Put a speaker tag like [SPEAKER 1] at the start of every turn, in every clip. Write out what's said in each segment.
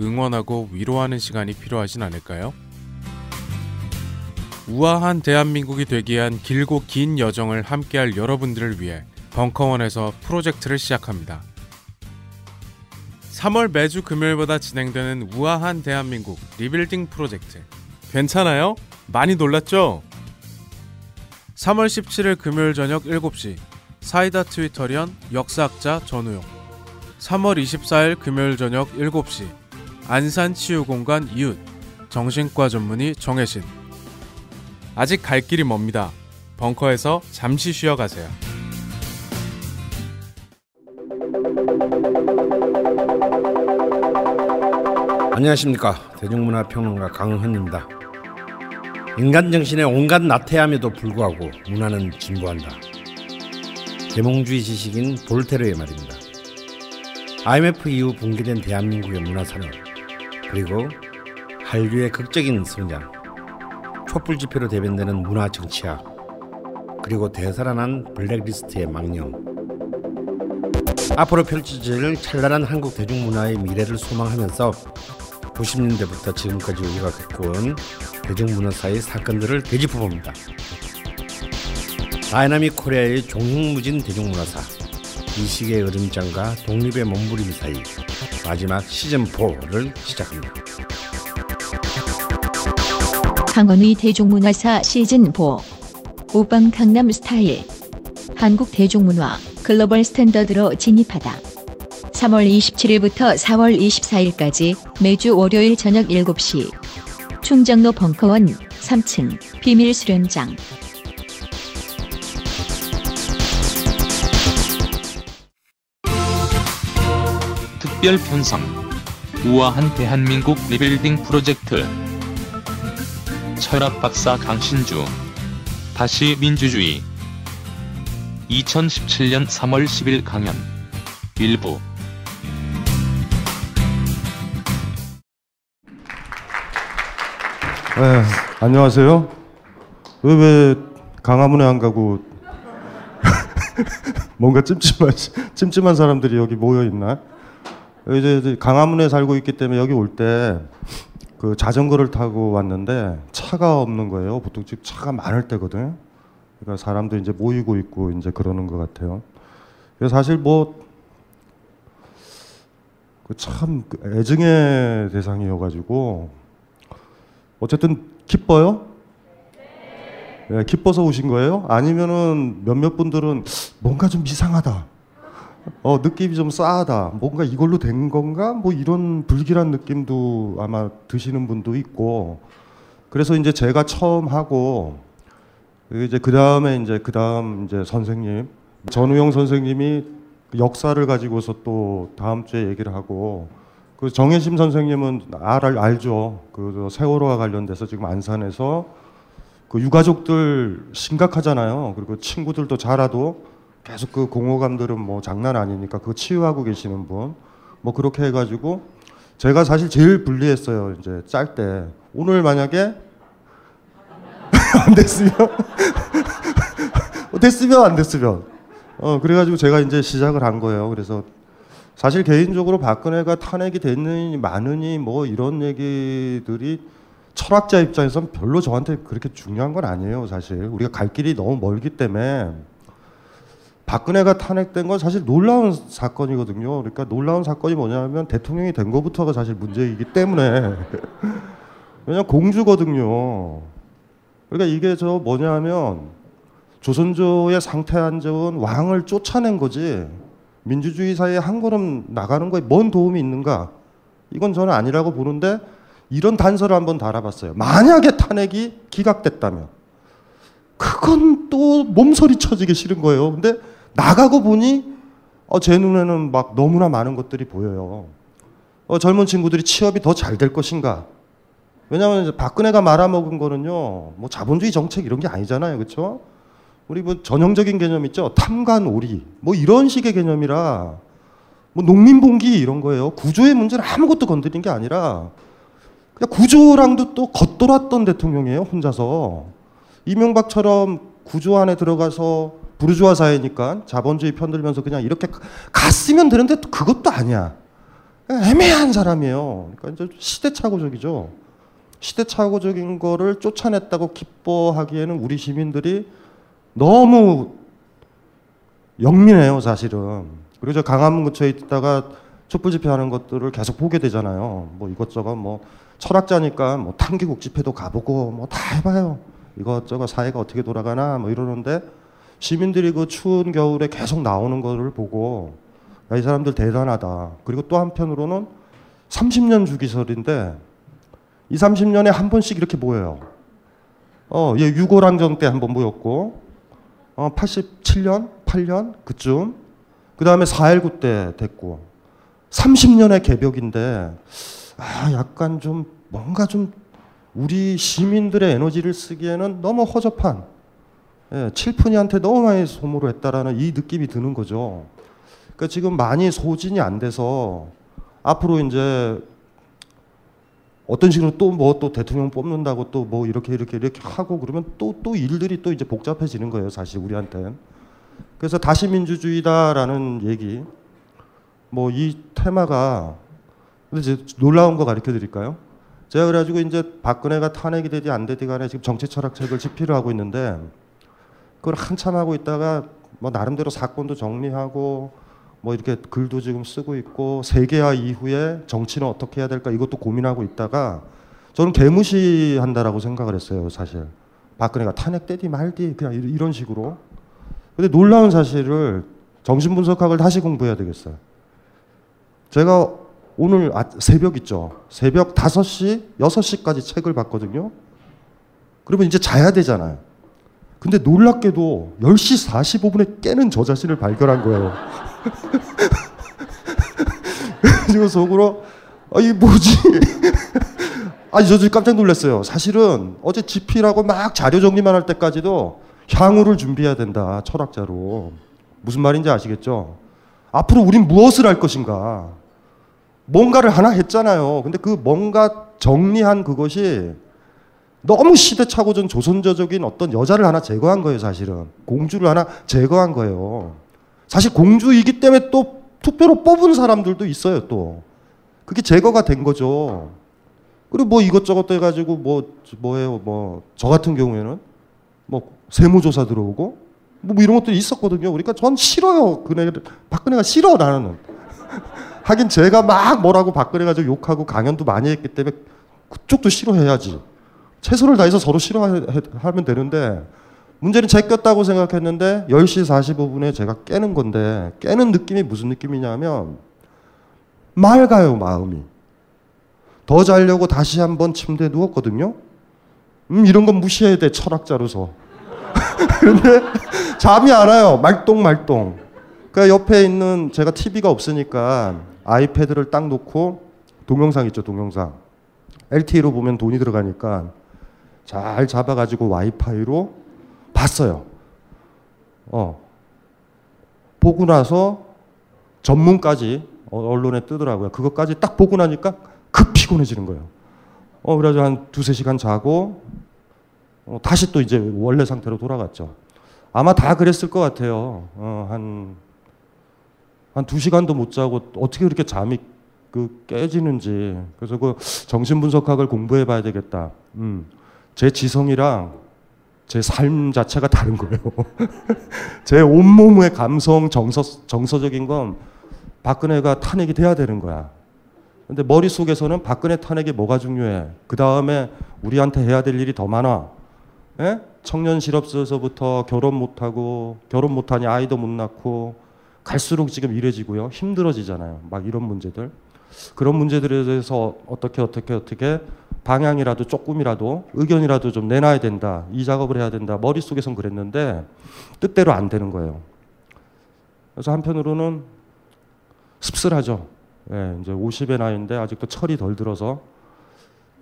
[SPEAKER 1] 응원하고 위로하는 시간이 필요하진 않을까요? 우아한 대한민국이 되기 위한 길고 긴 여정을 함께할 여러분들을 위해 벙커원에서 프로젝트를 시작합니다. 3월 매주 금요일마다 진행되는 우아한 대한민국 리빌딩 프로젝트. 괜찮아요? 많이 놀랐죠? 3월 17일 금요일 저녁 7시 사이다 트위터리언 역사학자 전우용 3월 24일 금요일 저녁 7시 안산치유공간 이웃 정신과 전문의 정혜신 아직 갈 길이 멉니다. 벙커에서 잠시 쉬어가세요.
[SPEAKER 2] 안녕하십니까 대중문화평론가 강헌입니다. 인간 정신의 온갖 나태함에도 불구하고 문화는 진보한다. 계몽주의 지식인 볼테르의 말입니다. IMF 이후 붕괴된 대한민국의 문화산업 그리고 한류의 극적인 성장 촛불 집회로 대변되는 문화 정치학 그리고 되살아난 블랙리스트의 망령 앞으로 펼쳐질 찬란한 한국 대중문화의 미래를 소망하면서 90년대부터 지금까지 우리가 겪어온 대중문화사의 사건들을 되짚어봅니다. Dynamic Korea의 종횡무진 대중문화사 이 시기의 으름장과 독립의 몸부림 사이 마지막 시즌4를 시작합니다.
[SPEAKER 3] 강원의 대중문화사 시즌4 오빤 강남 스타일. 한국 대중문화 global standard로 진입하다. 3월 27일부터 4월 24일까지 매주 월요일 저녁 7시. 충정로 벙커원 3층 비밀 수련장
[SPEAKER 4] 특별 편성 우아한 대한민국 리빌딩 프로젝트 철학 박사 강신주 다시 민주주의 2017년 3월 10일 강연 일부
[SPEAKER 5] 네, 안녕하세요. 왜, 왜 강화문에 안 가고 뭔가 찜찜한, 찜찜한 사람들이 여기 모여 있나? 이제 강화문에 살고 있기 때문에 여기 올 때 그 자전거를 타고 왔는데 차가 없는 거예요. 보통 지금 차가 많을 때거든요. 그러니까 사람도 이제 모이고 있고 이제 그러는 것 같아요. 사실 뭐그참 애증의 대상이어가지고 어쨌든 기뻐요? 네, 기뻐서 오신 거예요? 아니면은 몇몇 분들은 뭔가 좀 이상하다. 어, 느낌이 좀 싸하다. 뭔가 이걸로 된 건가? 뭐 이런 불길한 느낌도 아마 드시는 분도 있고. 그래서 이제 제가 처음 하고 이제 그 다음에 이제 그 다음 이제 선생님 전우영 선생님이 역사를 가지고서 또 다음 주에 얘기를 하고 그 정혜심 선생님은 알, 알죠. 그 세월호와 관련돼서 지금 안산에서 그 유가족들 심각하잖아요. 그리고 친구들도 자라도 계속 그 공허감들은 뭐 장난 아니니까 그거 치유하고 계시는 분. 뭐 그렇게 해가지고 제가 사실 제일 불리했어요. 이제 짤 때. 오늘 만약에 안 됐으면 됐으면 안 됐으면. 어 그래가지고 제가 이제 시작을 한 거예요. 그래서 사실 개인적으로 박근혜가 탄핵이 됐느니 마느니 뭐 이런 얘기들이 철학자 입장에서는 별로 저한테 그렇게 중요한 건 아니에요. 사실 우리가 갈 길이 너무 멀기 때문에 박근혜가 탄핵된 건 사실 놀라운 사건이거든요. 그러니까 놀라운 사건이 뭐냐면 대통령이 된 것부터가 사실 문제이기 때문에 왜냐면 공주거든요. 그러니까 이게 저 뭐냐면 조선조의 상태 안정은 왕을 쫓아낸 거지 민주주의 사회에 한 걸음 나가는 거에 뭔 도움이 있는가? 이건 저는 아니라고 보는데 이런 단서를 한번 달아봤어요. 만약에 탄핵이 기각됐다면 그건 또 몸서리 쳐지기 싫은 거예요. 근데 나가고 보니 어, 제 눈에는 막 너무나 많은 것들이 보여요. 어, 젊은 친구들이 취업이 더 잘 될 것인가? 왜냐하면 박근혜가 말아먹은 거는요, 뭐 자본주의 정책 이런 게 아니잖아요, 그렇죠? 우리 뭐 전형적인 개념 있죠, 탐관오리, 뭐 이런 식의 개념이라 뭐 농민봉기 이런 거예요. 구조의 문제는 아무것도 건드린 게 아니라 그냥 구조랑도 또 겉돌았던 대통령이에요, 혼자서. 이명박처럼 구조 안에 들어가서 부르주아 사회니까 자본주의 편들면서 그냥 이렇게 갔으면 되는데 또 그것도 아니야. 애매한 사람이에요. 그러니까 이제 시대착오적이죠. 시대착오적인 거를 쫓아냈다고 기뻐하기에는 우리 시민들이 너무 영민해요, 사실은. 그리고 저 강화문 근처에 있다가 촛불 집회하는 것들을 계속 보게 되잖아요. 뭐 이것저것 뭐 철학자니까 뭐 탐기국 집회도 가보고 뭐 다 해봐요. 이것저것 사회가 어떻게 돌아가나 뭐 이러는데 시민들이 그 추운 겨울에 계속 나오는 거를 보고 야, 이 사람들 대단하다. 그리고 또 한편으로는 30년 주기설인데 이 30년에 한 번씩 이렇게 모여요. 어, 얘 유고랑전 때한 번 모였고 어, 87년, 8년 그쯤 그 다음에 4.19 때 됐고 30년의 개벽인데 아 약간 좀 뭔가 좀 우리 시민들의 에너지를 쓰기에는 너무 허접한 예, 칠푼이한테 너무 많이 소모를 했다라는 이 느낌이 드는 거죠. 그러니까 지금 많이 소진이 안 돼서 앞으로 이제 어떤 식으로 또 뭐 또 대통령 뽑는다고 또 뭐 이렇게 이렇게 이렇게 하고 그러면 또 또 일들이 또 이제 복잡해지는 거예요 사실 우리한테는 그래서 다시 민주주의다라는 얘기 뭐 이 테마가 이제 놀라운 거 가르쳐 드릴까요? 제가 그래가지고 이제 박근혜가 탄핵이 되디 안 되디 간에 지금 정치 철학 책을 집필을 하고 있는데 그걸 한참 하고 있다가 뭐 나름대로 사건도 정리하고 뭐 이렇게 글도 지금 쓰고 있고 세계화 이후에 정치는 어떻게 해야 될까 이것도 고민하고 있다가 저는 개무시한다라고 생각을 했어요 사실. 박근혜가 탄핵되디 말디 그냥 이- 이런 식으로. 근데 놀라운 사실을 정신분석학을 다시 공부해야 되겠어요. 제가 오늘 아, 새벽 있죠? 새벽 5시 6시까지 책을 봤거든요. 그러면 이제 자야 되잖아요 근데 놀랍게도 10시 45분에 깨는 저 자신을 발견한 거예요 그래서 속으로 아 이게 뭐지? 아니 저 깜짝 놀랐어요. 사실은 어제 집필하고 막 자료 정리만 할 때까지도 향후를 준비해야 된다 철학자로 무슨 말인지 아시겠죠? 앞으로 우린 무엇을 할 것인가? 뭔가를 하나 했잖아요. 근데 그 뭔가 정리한 그것이 너무 시대착오전 조선저적인 어떤 여자를 하나 제거한 거예요, 사실은. 공주를 하나 제거한 거예요. 사실 공주이기 때문에 또 투표로 뽑은 사람들도 있어요, 또. 그게 제거가 된 거죠. 그리고 뭐 이것저것 해가지고 뭐, 뭐예요, 뭐, 저 같은 경우에는 뭐 세무조사 들어오고 뭐 이런 것도 있었거든요. 그러니까 전 싫어요. 그네, 박근혜가 싫어, 나는. 하긴 제가 막 뭐라고 박근혜 가지고 욕하고 강연도 많이 했기 때문에 그쪽도 싫어해야지. 최선을 다해서 서로 싫어하면 되는데 문제는 제 꼈다고 생각했는데 10시 45분에 제가 깨는 건데 깨는 느낌이 무슨 느낌이냐면 맑아요 마음이. 더 자려고 다시 한번 침대에 누웠거든요. 음 이런 건 무시해야 돼 철학자로서. 근데 잠이 안 와요 말똥말똥. 그 옆에 있는 제가 TV가 없으니까 아이패드를 딱 놓고 동영상 있죠 동영상. LTE로 보면 돈이 들어가니까 잘 잡아가지고 와이파이로 봤어요. 어. 보고 나서 전문까지 어, 언론에 뜨더라고요. 그것까지 딱 보고 나니까 급 피곤해지는 거예요. 어, 그래서 한 두세 시간 자고 어, 다시 또 이제 원래 상태로 돌아갔죠. 아마 다 그랬을 것 같아요. 어, 한, 한 두 시간도 못 자고 어떻게 그렇게 잠이 그 깨지는지. 그래서 그 정신분석학을 공부해 봐야 되겠다. 음. 제 지성이랑 제 삶 자체가 다른 거예요. 제 온몸의 감성, 정서, 정서적인 건 박근혜가 탄핵이 돼야 되는 거야. 근데 머릿속에서는 박근혜 탄핵이 뭐가 중요해? 그 다음에 우리한테 해야 될 일이 더 많아. 예? 청년 실업소에서부터 결혼 못하고, 결혼 못하니 아이도 못 낳고, 갈수록 지금 이래지고요. 힘들어지잖아요. 막 이런 문제들. 그런 문제들에 대해서 어떻게 어떻게 어떻게 방향이라도 조금이라도 의견이라도 좀 내놔야 된다. 이 작업을 해야 된다. 머릿속에선 그랬는데 뜻대로 안 되는 거예요. 그래서 한편으로는 씁쓸하죠. 예, 이제 50의 나이인데 아직도 철이 덜 들어서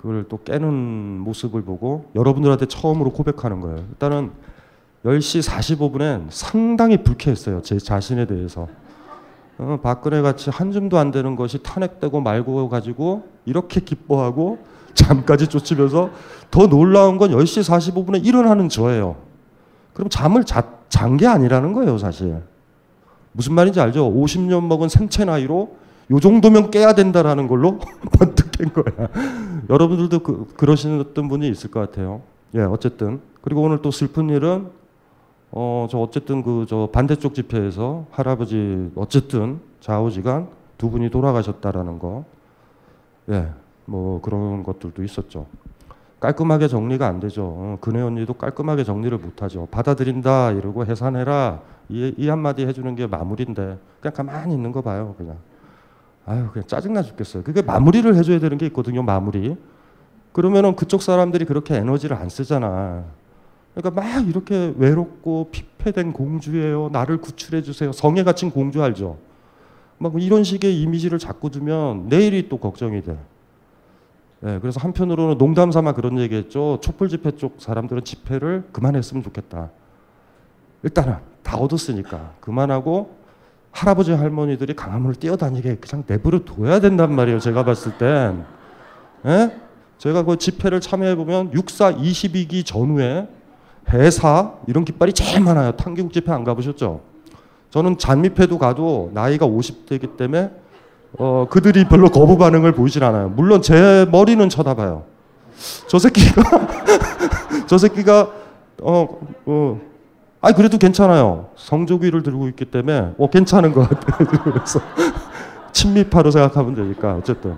[SPEAKER 5] 그걸 또 깨는 모습을 보고 여러분들한테 처음으로 고백하는 거예요. 일단은 10시 45분엔 상당히 불쾌했어요. 제 자신에 대해서. 어, 박근혜 같이 한 줌도 안 되는 것이 탄핵되고 말고 가지고 이렇게 기뻐하고 잠까지 쫓으면서 더 놀라운 건 10시 45분에 일어나는 저예요. 그럼 잠을 잔 게 아니라는 거예요, 사실. 무슨 말인지 알죠? 50년 먹은 생체 나이로 요 정도면 깨야 된다라는 걸로 번뜩 깬 거야. 여러분들도 그, 그러시는 어떤 분이 있을 것 같아요. 예, 어쨌든. 그리고 오늘 또 슬픈 일은 어, 저 어쨌든 그 저 반대쪽 집회에서 할아버지 어쨌든 좌우지간 두 분이 돌아가셨다라는 거. 예, 뭐 그런 것들도 있었죠. 깔끔하게 정리가 안 되죠. 어, 근혜 언니도 깔끔하게 정리를 못 하죠. 받아들인다 이러고 해산해라 이, 이 한마디 해주는 게 마무리인데 그냥 가만히 있는 거 봐요. 그냥 아유 그냥 짜증나 죽겠어요. 그게 마무리를 해줘야 되는 게 있거든요. 마무리. 그러면은 그쪽 사람들이 그렇게 에너지를 안 쓰잖아. 그러니까 막 이렇게 외롭고 피폐된 공주예요. 나를 구출해 주세요. 성에 갇힌 공주 알죠? 막 이런 식의 이미지를 자꾸 두면 내일이 또 걱정이 돼. 예, 그래서 한편으로는 농담 삼아 그런 얘기했죠. 촛불 집회 쪽 사람들은 집회를 그만했으면 좋겠다. 일단은 다 얻었으니까 그만하고 할아버지 할머니들이 강화문을 뛰어다니게 그냥 내버려 둬야 된단 말이에요. 제가 봤을 땐. 예? 제가 그 집회를 참여해 보면 육사 22기 전후에 해사 이런 깃발이 제일 많아요. 탄기국 집회 안 가보셨죠? 저는 잔미패도 가도 나이가 50대이기 때문에 어, 그들이 별로 거부 반응을 보이질 않아요. 물론 제 머리는 쳐다봐요. 저 새끼가 저 새끼가 어, 어, 아니 그래도 괜찮아요. 성조기를 들고 있기 때문에 어 괜찮은 것 같아요. 그래서 친미파로 생각하면 되니까 어쨌든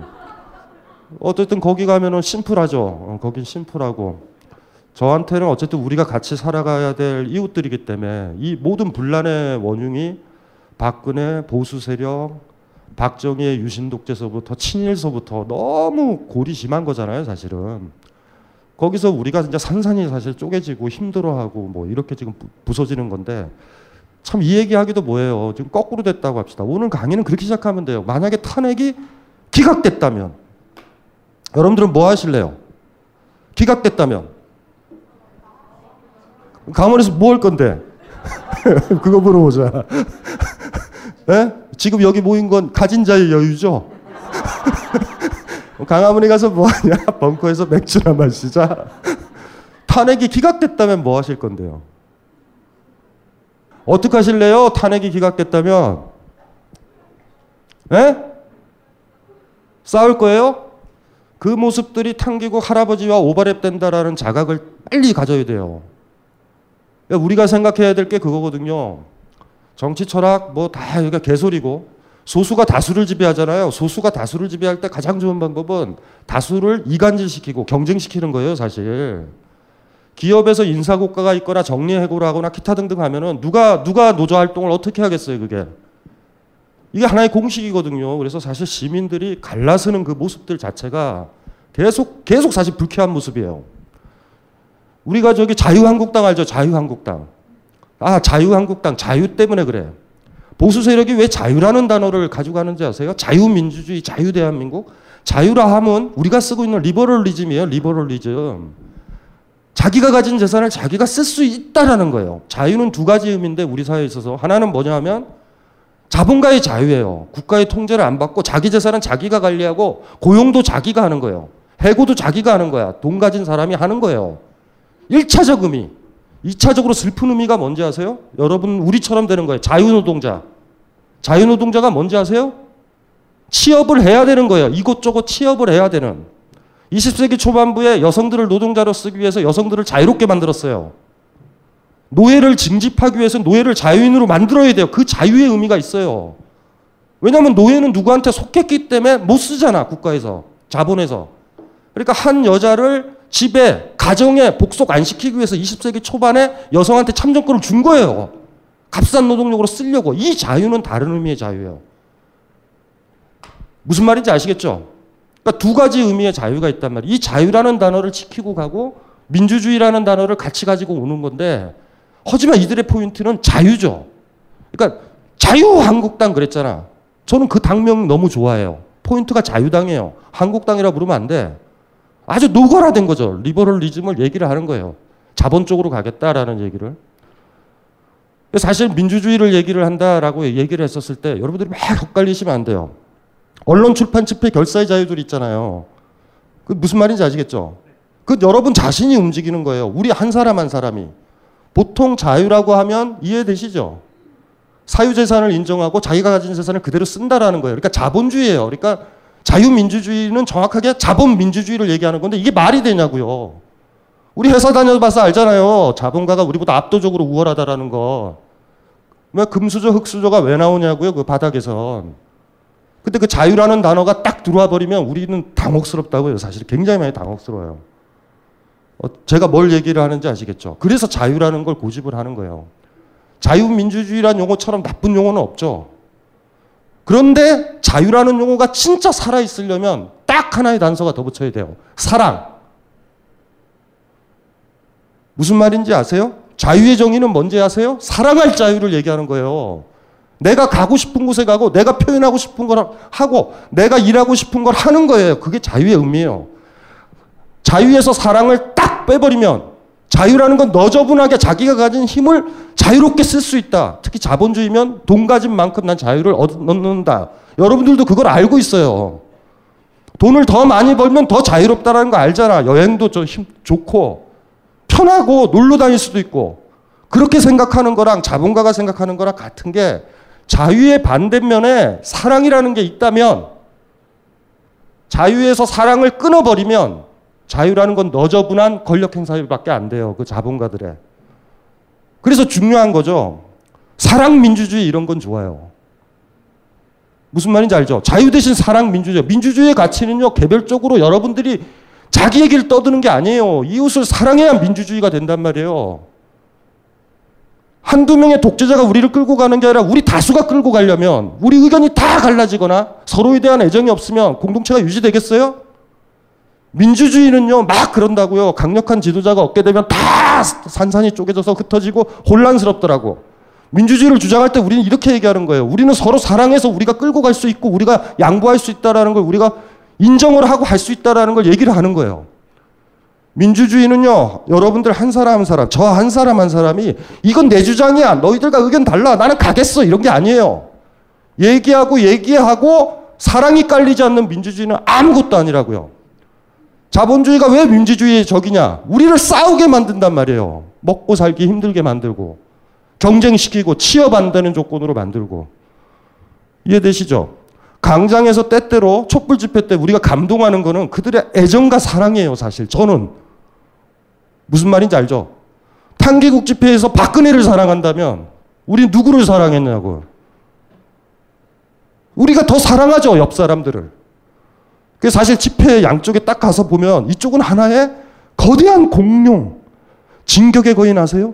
[SPEAKER 5] 어쨌든 거기 가면은 심플하죠. 어, 거긴 심플하고 저한테는 어쨌든 우리가 같이 살아가야 될 이웃들이기 때문에 이 모든 분란의 원흉이 박근혜 보수 세력 박정희의 유신 독재서부터 친일서부터 너무 골이 심한 거잖아요, 사실은. 거기서 우리가 진짜 산산이 사실 쪼개지고 힘들어하고 뭐 이렇게 지금 부서지는 건데 참 이 얘기하기도 뭐예요. 지금 거꾸로 됐다고 합시다. 오늘 강의는 그렇게 시작하면 돼요. 만약에 탄핵이 기각됐다면 여러분들은 뭐 하실래요? 기각됐다면 강원에서 뭐 할 건데? 그거 물어보자. 예? 지금 여기 모인 건 가진 자의 여유죠? 강화문에 가서 뭐 하냐? 벙커에서 맥주나 마시자. 탄핵이 기각됐다면 뭐 하실 건데요? 어떻게 하실래요? 탄핵이 기각됐다면? 예? 싸울 거예요? 그 모습들이 탕기국 할아버지와 오버랩 된다라는 자각을 빨리 가져야 돼요. 우리가 생각해야 될 게 그거거든요. 정치 철학 뭐 다 여기가 개소리고 소수가 다수를 지배하잖아요. 소수가 다수를 지배할 때 가장 좋은 방법은 다수를 이간질시키고 경쟁시키는 거예요, 사실. 기업에서 인사고가가 있거나 정리해고를 하거나 기타 등등 하면은 누가 누가 노조 활동을 어떻게 하겠어요, 그게. 이게 하나의 공식이거든요. 그래서 사실 시민들이 갈라서는 그 모습들 자체가 계속 계속 사실 불쾌한 모습이에요. 우리가 저기 자유한국당 알죠? 자유한국당. 아, 자유한국당. 자유 때문에 그래. 보수 세력이 왜 자유라는 단어를 가지고 가는지 아세요? 자유민주주의, 자유대한민국. 자유라 함은 우리가 쓰고 있는 liberalism이에요. liberalism. 자기가 가진 재산을 자기가 쓸 수 있다라는 거예요. 자유는 두 가지 의미인데 우리 사회에 있어서 하나는 뭐냐 하면 자본가의 자유예요. 국가의 통제를 안 받고 자기 재산은 자기가 관리하고 고용도 자기가 하는 거예요. 해고도 자기가 하는 거야. 돈 가진 사람이 하는 거예요. 1차적 의미. 2차적으로 슬픈 의미가 뭔지 아세요? 여러분 우리처럼 되는 거예요. 자유노동자. 자유노동자가 뭔지 아세요? 취업을 해야 되는 거예요. 이곳저곳 취업을 해야 되는. 20세기 초반부에 여성들을 노동자로 쓰기 위해서 여성들을 자유롭게 만들었어요. 노예를 징집하기 위해서 노예를 자유인으로 만들어야 돼요. 그 자유의 의미가 있어요. 왜냐하면 노예는 누구한테 속했기 때문에 못 쓰잖아, 국가에서. 자본에서. 그러니까 한 여자를 집에, 가정에 복속 안 시키기 위해서 20세기 초반에 여성한테 참정권을 준 거예요. 값싼 노동력으로 쓰려고. 이 자유는 다른 의미의 자유예요. 무슨 말인지 아시겠죠? 그러니까 두 가지 의미의 자유가 있단 말이에요. 이 자유라는 단어를 지키고 가고 민주주의라는 단어를 같이 가지고 오는 건데 하지만 이들의 포인트는 자유죠. 그러니까 자유한국당 그랬잖아. 저는 그 당명 너무 좋아해요. 포인트가 자유당이에요. 한국당이라 부르면 안 돼. 아주 노골화된 거죠. liberalism을 얘기를 하는 거예요. 자본 쪽으로 가겠다라는 얘기를. 사실 민주주의를 얘기를 한다라고 얘기를 했었을 때 여러분들이 막 헷갈리시면 안 돼요. 언론 출판 집회 결사의 자유들 있잖아요. 그 무슨 말인지 아시겠죠? 그 여러분 자신이 움직이는 거예요. 우리 한 사람 한 사람이. 보통 자유라고 하면 이해되시죠? 사유재산을 인정하고 자기가 가진 재산을 그대로 쓴다라는 거예요. 그러니까 자본주의예요. 그러니까 자유민주주의는 정확하게 자본민주주의를 얘기하는 건데 이게 말이 되냐고요. 우리 회사 다녀봐서 알잖아요. 자본가가 우리보다 압도적으로 우월하다라는 거. 왜 금수저, 흑수저가 왜 나오냐고요. 그 바닥에선. 근데 그 자유라는 단어가 딱 들어와 버리면 우리는 당혹스럽다고요. 사실 굉장히 많이 당혹스러워요. 어, 제가 뭘 얘기를 하는지 아시겠죠? 그래서 자유라는 걸 고집을 하는 거예요. 자유민주주의라는 용어처럼 나쁜 용어는 없죠. 그런데 자유라는 용어가 진짜 살아있으려면 딱 하나의 단서가 더 붙여야 돼요. 사랑. 무슨 말인지 아세요? 자유의 정의는 뭔지 아세요? 사랑할 자유를 얘기하는 거예요. 내가 가고 싶은 곳에 가고 내가 표현하고 싶은 걸 하고 내가 일하고 싶은 걸 하는 거예요. 그게 자유의 의미예요. 자유에서 사랑을 딱 빼버리면 자유라는 건 너저분하게 자기가 가진 힘을 자유롭게 쓸 수 있다. 특히 자본주의면 돈 가진 만큼 난 자유를 얻는다. 여러분들도 그걸 알고 있어요. 돈을 더 많이 벌면 더 자유롭다라는 거 알잖아. 여행도 좀 힘, 좋고 편하고 놀러 다닐 수도 있고 그렇게 생각하는 거랑 자본가가 생각하는 거랑 같은 게 자유의 반대면에 사랑이라는 게 있다면 자유에서 사랑을 끊어버리면 자유라는 건 너저분한 권력 행사밖에 안 돼요. 그 자본가들의. 그래서 중요한 거죠. 사랑 민주주의 이런 건 좋아요. 무슨 말인지 알죠? 자유 대신 사랑 민주주의. 민주주의의 가치는요, 개별적으로 여러분들이 자기 얘기를 떠드는 게 아니에요. 이웃을 사랑해야 민주주의가 된단 말이에요. 한두 명의 독재자가 우리를 끌고 가는 게 아니라 우리 다수가 끌고 가려면 우리 의견이 다 갈라지거나 서로에 대한 애정이 없으면 공동체가 유지되겠어요? 민주주의는요, 막 그런다고요. 강력한 지도자가 얻게 되면 다 산산이 쪼개져서 흩어지고 혼란스럽더라고. 민주주의를 주장할 때 우리는 이렇게 얘기하는 거예요. 우리는 서로 사랑해서 우리가 끌고 갈 수 있고 우리가 양보할 수 있다라는 걸 우리가 인정을 하고 할 수 있다라는 걸 얘기를 하는 거예요. 민주주의는요, 여러분들 한 사람 한 사람, 저 한 사람 한 사람이 이건 내 주장이야. 너희들과 의견 달라. 나는 가겠어. 이런 게 아니에요. 얘기하고 얘기하고 사랑이 깔리지 않는 민주주의는 아무것도 아니라고요. 자본주의가 왜 민주주의의 적이냐? 우리를 싸우게 만든단 말이에요. 먹고 살기 힘들게 만들고, 경쟁시키고, 취업 안 되는 조건으로 만들고. 이해되시죠? 강장에서 때때로 촛불 집회 때 우리가 감동하는 거는 그들의 애정과 사랑이에요, 사실. 저는. 무슨 말인지 알죠? 탄기국 집회에서 박근혜를 사랑한다면 우리 누구를 사랑했냐고. 우리가 더 사랑하죠, 옆 사람들을. 그 사실 집회 양쪽에 딱 가서 보면 이쪽은 하나의 거대한 공룡, 진격의 거인 아세요?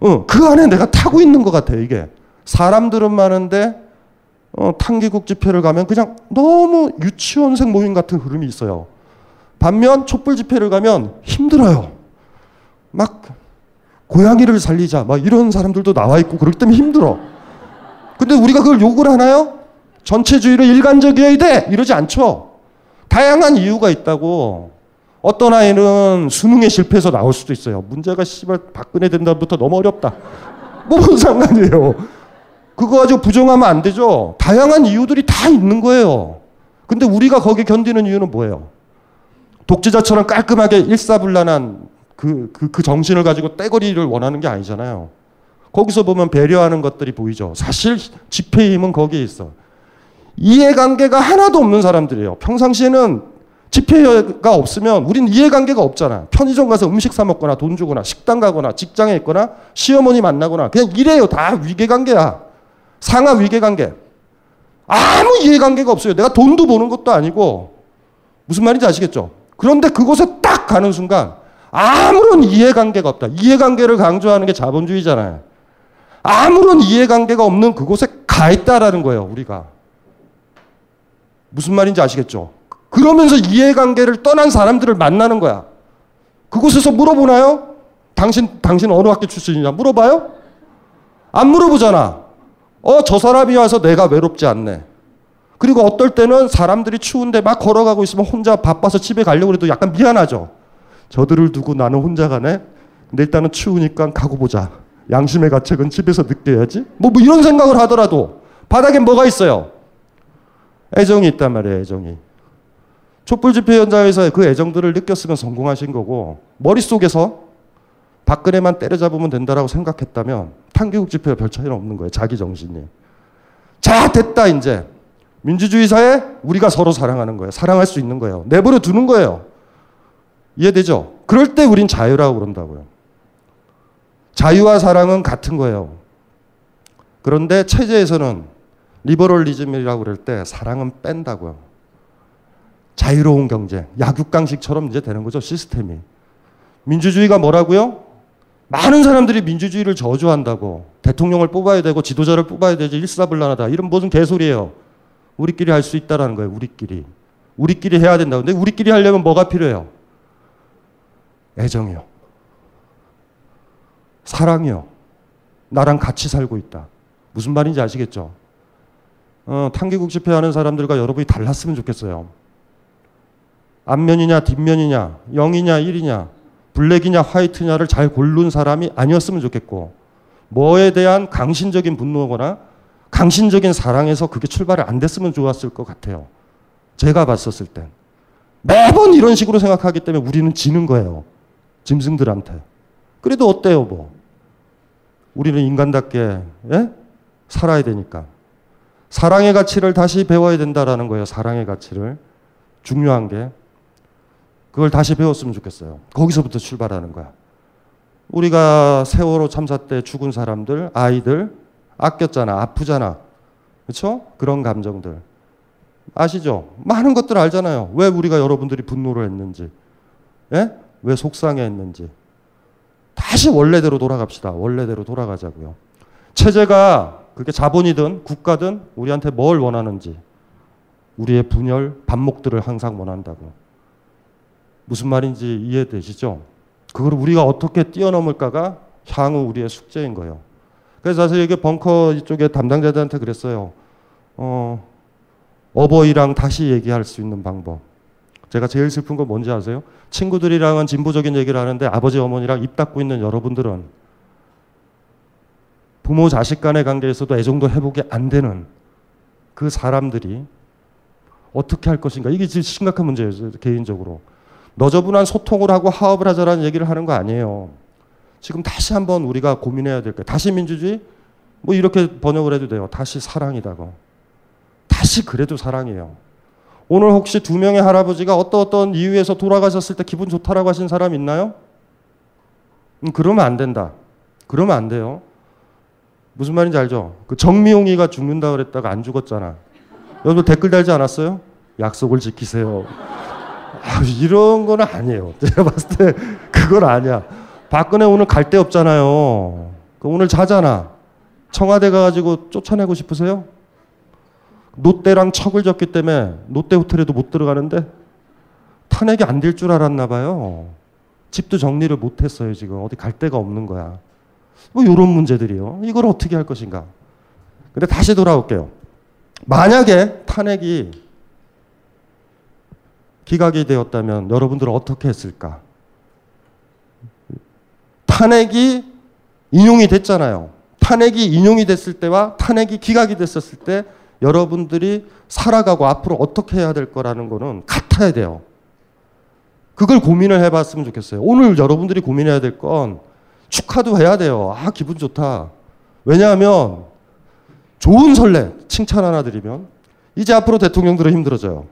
[SPEAKER 5] 어, 그 안에 내가 타고 있는 것 같아요, 이게. 사람들은 많은데, 어, 탕기국 집회를 가면 그냥 너무 유치원생 모임 같은 흐름이 있어요. 반면 촛불 집회를 가면 힘들어요. 막, 고양이를 살리자, 막 이런 사람들도 나와 있고, 그렇기 때문에 힘들어. 근데 우리가 그걸 욕을 하나요? 전체주의로 일관적이어야 돼! 이러지 않죠. 다양한 이유가 있다고. 어떤 아이는 수능에 실패해서 나올 수도 있어요. 문제가 씨발 박근혜 된 다음부터 너무 어렵다. 뭐뭔 상관이에요. 그거 가지고 부정하면 안 되죠. 다양한 이유들이 다 있는 거예요. 근데 우리가 거기 견디는 이유는 뭐예요? 독재자처럼 깔끔하게 일사불란한 그, 그, 그 정신을 가지고 떼거리를 원하는 게 아니잖아요. 거기서 보면 배려하는 것들이 보이죠. 사실 집회의 힘은 거기에 있어. 이해관계가 하나도 없는 사람들이에요. 평상시에는 집회가 없으면 우린 이해관계가 없잖아. 편의점 가서 음식 사 먹거나 돈 주거나 식당 가거나 직장에 있거나 시어머니 만나거나 그냥 이래요. 다 위계관계야. 상하 위계관계. 아무 이해관계가 없어요. 내가 돈도 버는 것도 아니고 무슨 말인지 아시겠죠? 그런데 그곳에 딱 가는 순간 아무런 이해관계가 없다. 이해관계를 강조하는 게 자본주의잖아요. 아무런 이해관계가 없는 그곳에 가 있다라는 거예요, 우리가. 무슨 말인지 아시겠죠? 그러면서 이해관계를 떠난 사람들을 만나는 거야. 그곳에서 물어보나요? 당신, 당신 어느 학교 출신이냐? 물어봐요? 안 물어보잖아. 어, 저 사람이 와서 내가 외롭지 않네. 그리고 어떨 때는 사람들이 추운데 막 걸어가고 있으면 혼자 바빠서 집에 가려고 해도 약간 미안하죠. 저들을 두고 나는 혼자 가네. 근데 일단은 추우니까 가고 보자. 양심의 가책은 집에서 느껴야지. 뭐, 뭐 이런 생각을 하더라도 바닥에 뭐가 있어요? 애정이 있단 말이에요, 애정이. 촛불 집회 현장에서 그 애정들을 느꼈으면 성공하신 거고 머릿속에서 박근혜만 때려잡으면 된다라고 생각했다면 탄기국 집회와 별 차이는 없는 거예요. 자기 정신이. 자, 됐다 이제. 민주주의 사회 우리가 서로 사랑하는 거예요. 사랑할 수 있는 거예요. 내버려 두는 거예요. 이해되죠? 그럴 때 우린 자유라고 그런다고요. 자유와 사랑은 같은 거예요. 그런데 체제에서는 리버럴리즘이라고 그럴 때 사랑은 뺀다고요. 자유로운 경제, 약육강식처럼 이제 되는 거죠, 시스템이. 민주주의가 뭐라고요? 많은 사람들이 민주주의를 저주한다고. 대통령을 뽑아야 되고 지도자를 뽑아야 되지 일사불란하다. 이런 무슨 개소리예요. 우리끼리 할 수 있다라는 거예요, 우리끼리. 우리끼리 해야 된다. 근데 우리끼리 하려면 뭐가 필요해요? 애정이요. 사랑이요. 나랑 같이 살고 있다. 무슨 말인지 아시겠죠? 어, 탕기국 집회하는 사람들과 여러분이 달랐으면 좋겠어요. 앞면이냐 뒷면이냐 0이냐 1이냐 블랙이냐 화이트냐를 잘 고른 사람이 아니었으면 좋겠고 뭐에 대한 강신적인 분노거나 강신적인 사랑에서 그게 출발이 안 됐으면 좋았을 것 같아요. 제가 봤었을 땐. 매번 이런 식으로 생각하기 때문에 우리는 지는 거예요. 짐승들한테. 그래도 어때요, 뭐. 우리는 인간답게, 예? 살아야 되니까. 사랑의 가치를 다시 배워야 된다라는 거예요. 사랑의 가치를. 중요한 게. 그걸 다시 배웠으면 좋겠어요. 거기서부터 출발하는 거야. 우리가 세월호 참사 때 죽은 사람들, 아이들, 아꼈잖아, 아프잖아. 그렇죠? 그런 감정들. 아시죠? 많은 것들 알잖아요. 왜 우리가 여러분들이 분노를 했는지. 예? 왜 속상해 했는지. 다시 원래대로 돌아갑시다. 원래대로 돌아가자고요. 체제가 그게 자본이든 국가든 우리한테 뭘 원하는지. 우리의 분열, 반목들을 항상 원한다고. 무슨 말인지 이해되시죠? 그걸 우리가 어떻게 뛰어넘을까가 향후 우리의 숙제인 거예요. 그래서 사실 이게 벙커 이쪽에 담당자들한테 그랬어요. 어, 어버이랑 다시 얘기할 수 있는 방법. 제가 제일 슬픈 건 뭔지 아세요? 친구들이랑은 진보적인 얘기를 하는데 아버지 어머니랑 입 닫고 있는 여러분들은 부모 자식 간의 관계에서도 애정도 회복이 안 되는 그 사람들이 어떻게 할 것인가? 이게 진짜 심각한 문제예요 개인적으로. 너저분한 소통을 하고 화합을 하자라는 얘기를 하는 거 아니에요. 지금 다시 한번 우리가 고민해야 될 거예요 다시 민주주의? 뭐 이렇게 번역을 해도 돼요. 다시 사랑이다고. 다시 그래도 사랑이에요. 오늘 혹시 두 명의 할아버지가 어떤 어떤 이유에서 돌아가셨을 때 기분 좋다라고 하신 사람 있나요? 음, 그러면 안 된다. 그러면 안 돼요. 무슨 말인지 알죠? 그 정미용이가 죽는다 그랬다가 안 죽었잖아. 여러분 댓글 달지 않았어요? 약속을 지키세요. 아, 이런 건 아니에요. 제가 봤을 때 그건 아니야. 박근혜 오늘 갈 데 없잖아요. 그 오늘 자잖아. 청와대 가가지고 쫓아내고 싶으세요? 롯데랑 척을 졌기 때문에 롯데 호텔에도 못 들어가는데 탄핵이 안 될 줄 알았나 봐요. 집도 정리를 못 했어요, 지금. 어디 갈 데가 없는 거야. 뭐 이런 문제들이요. 이걸 어떻게 할 것인가. 근데 다시 돌아올게요. 만약에 탄핵이 기각이 되었다면 여러분들은 어떻게 했을까? 탄핵이 인용이 됐잖아요. 탄핵이 인용이 됐을 때와 탄핵이 기각이 됐었을 때 여러분들이 살아가고 앞으로 어떻게 해야 될 거라는 거는 같아야 돼요. 그걸 고민을 해봤으면 좋겠어요. 오늘 여러분들이 고민해야 될 건 축하도 해야 돼요. 아, 기분 좋다. 왜냐하면 좋은 설레, 칭찬 하나 드리면 이제 앞으로 대통령들은 힘들어져요.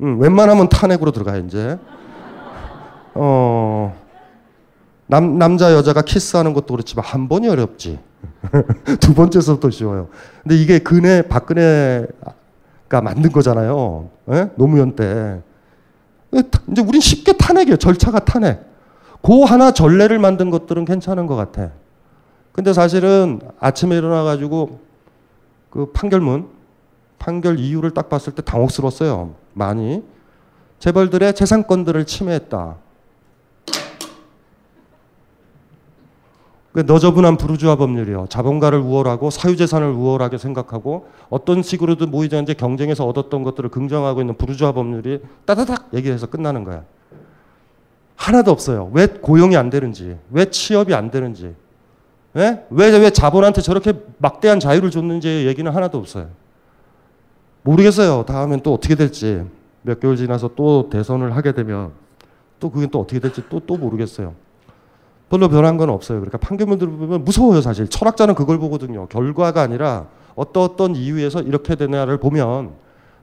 [SPEAKER 5] 음, 웬만하면 탄핵으로 들어가요, 이제. 어, 남, 남자, 여자가 키스하는 것도 그렇지만 한 번이 어렵지. 두 번째서부터 쉬워요. 근데 이게 근해 박근혜가 만든 거잖아요. 예? 노무현 때. 이제 우린 쉽게 탄핵이에요. 절차가 탄핵. 그 하나 전례를 만든 것들은 괜찮은 것 같아. 근데 사실은 아침에 일어나가지고 그 판결문, 판결 이유를 딱 봤을 때 당혹스러웠어요. 많이. 재벌들의 재산권들을 침해했다. 그 너저분한 부르주아 법률이요. 자본가를 우월하고 사유재산을 우월하게 생각하고 어떤 식으로든 모이자 이제 경쟁에서 얻었던 것들을 긍정하고 있는 부르주아 법률이 따다닥 얘기해서 끝나는 거야. 하나도 없어요. 왜 고용이 안 되는지, 왜 취업이 안 되는지, 왜? 왜, 왜 자본한테 저렇게 막대한 자유를 줬는지 얘기는 하나도 없어요. 모르겠어요. 다음엔 또 어떻게 될지. 몇 개월 지나서 또 대선을 하게 되면 또 그게 또 어떻게 될지 또, 또 모르겠어요. 별로 변한 건 없어요. 그러니까 판결문들을 보면 무서워요, 사실. 철학자는 그걸 보거든요. 결과가 아니라 어떤 어떤 이유에서 이렇게 되냐를 보면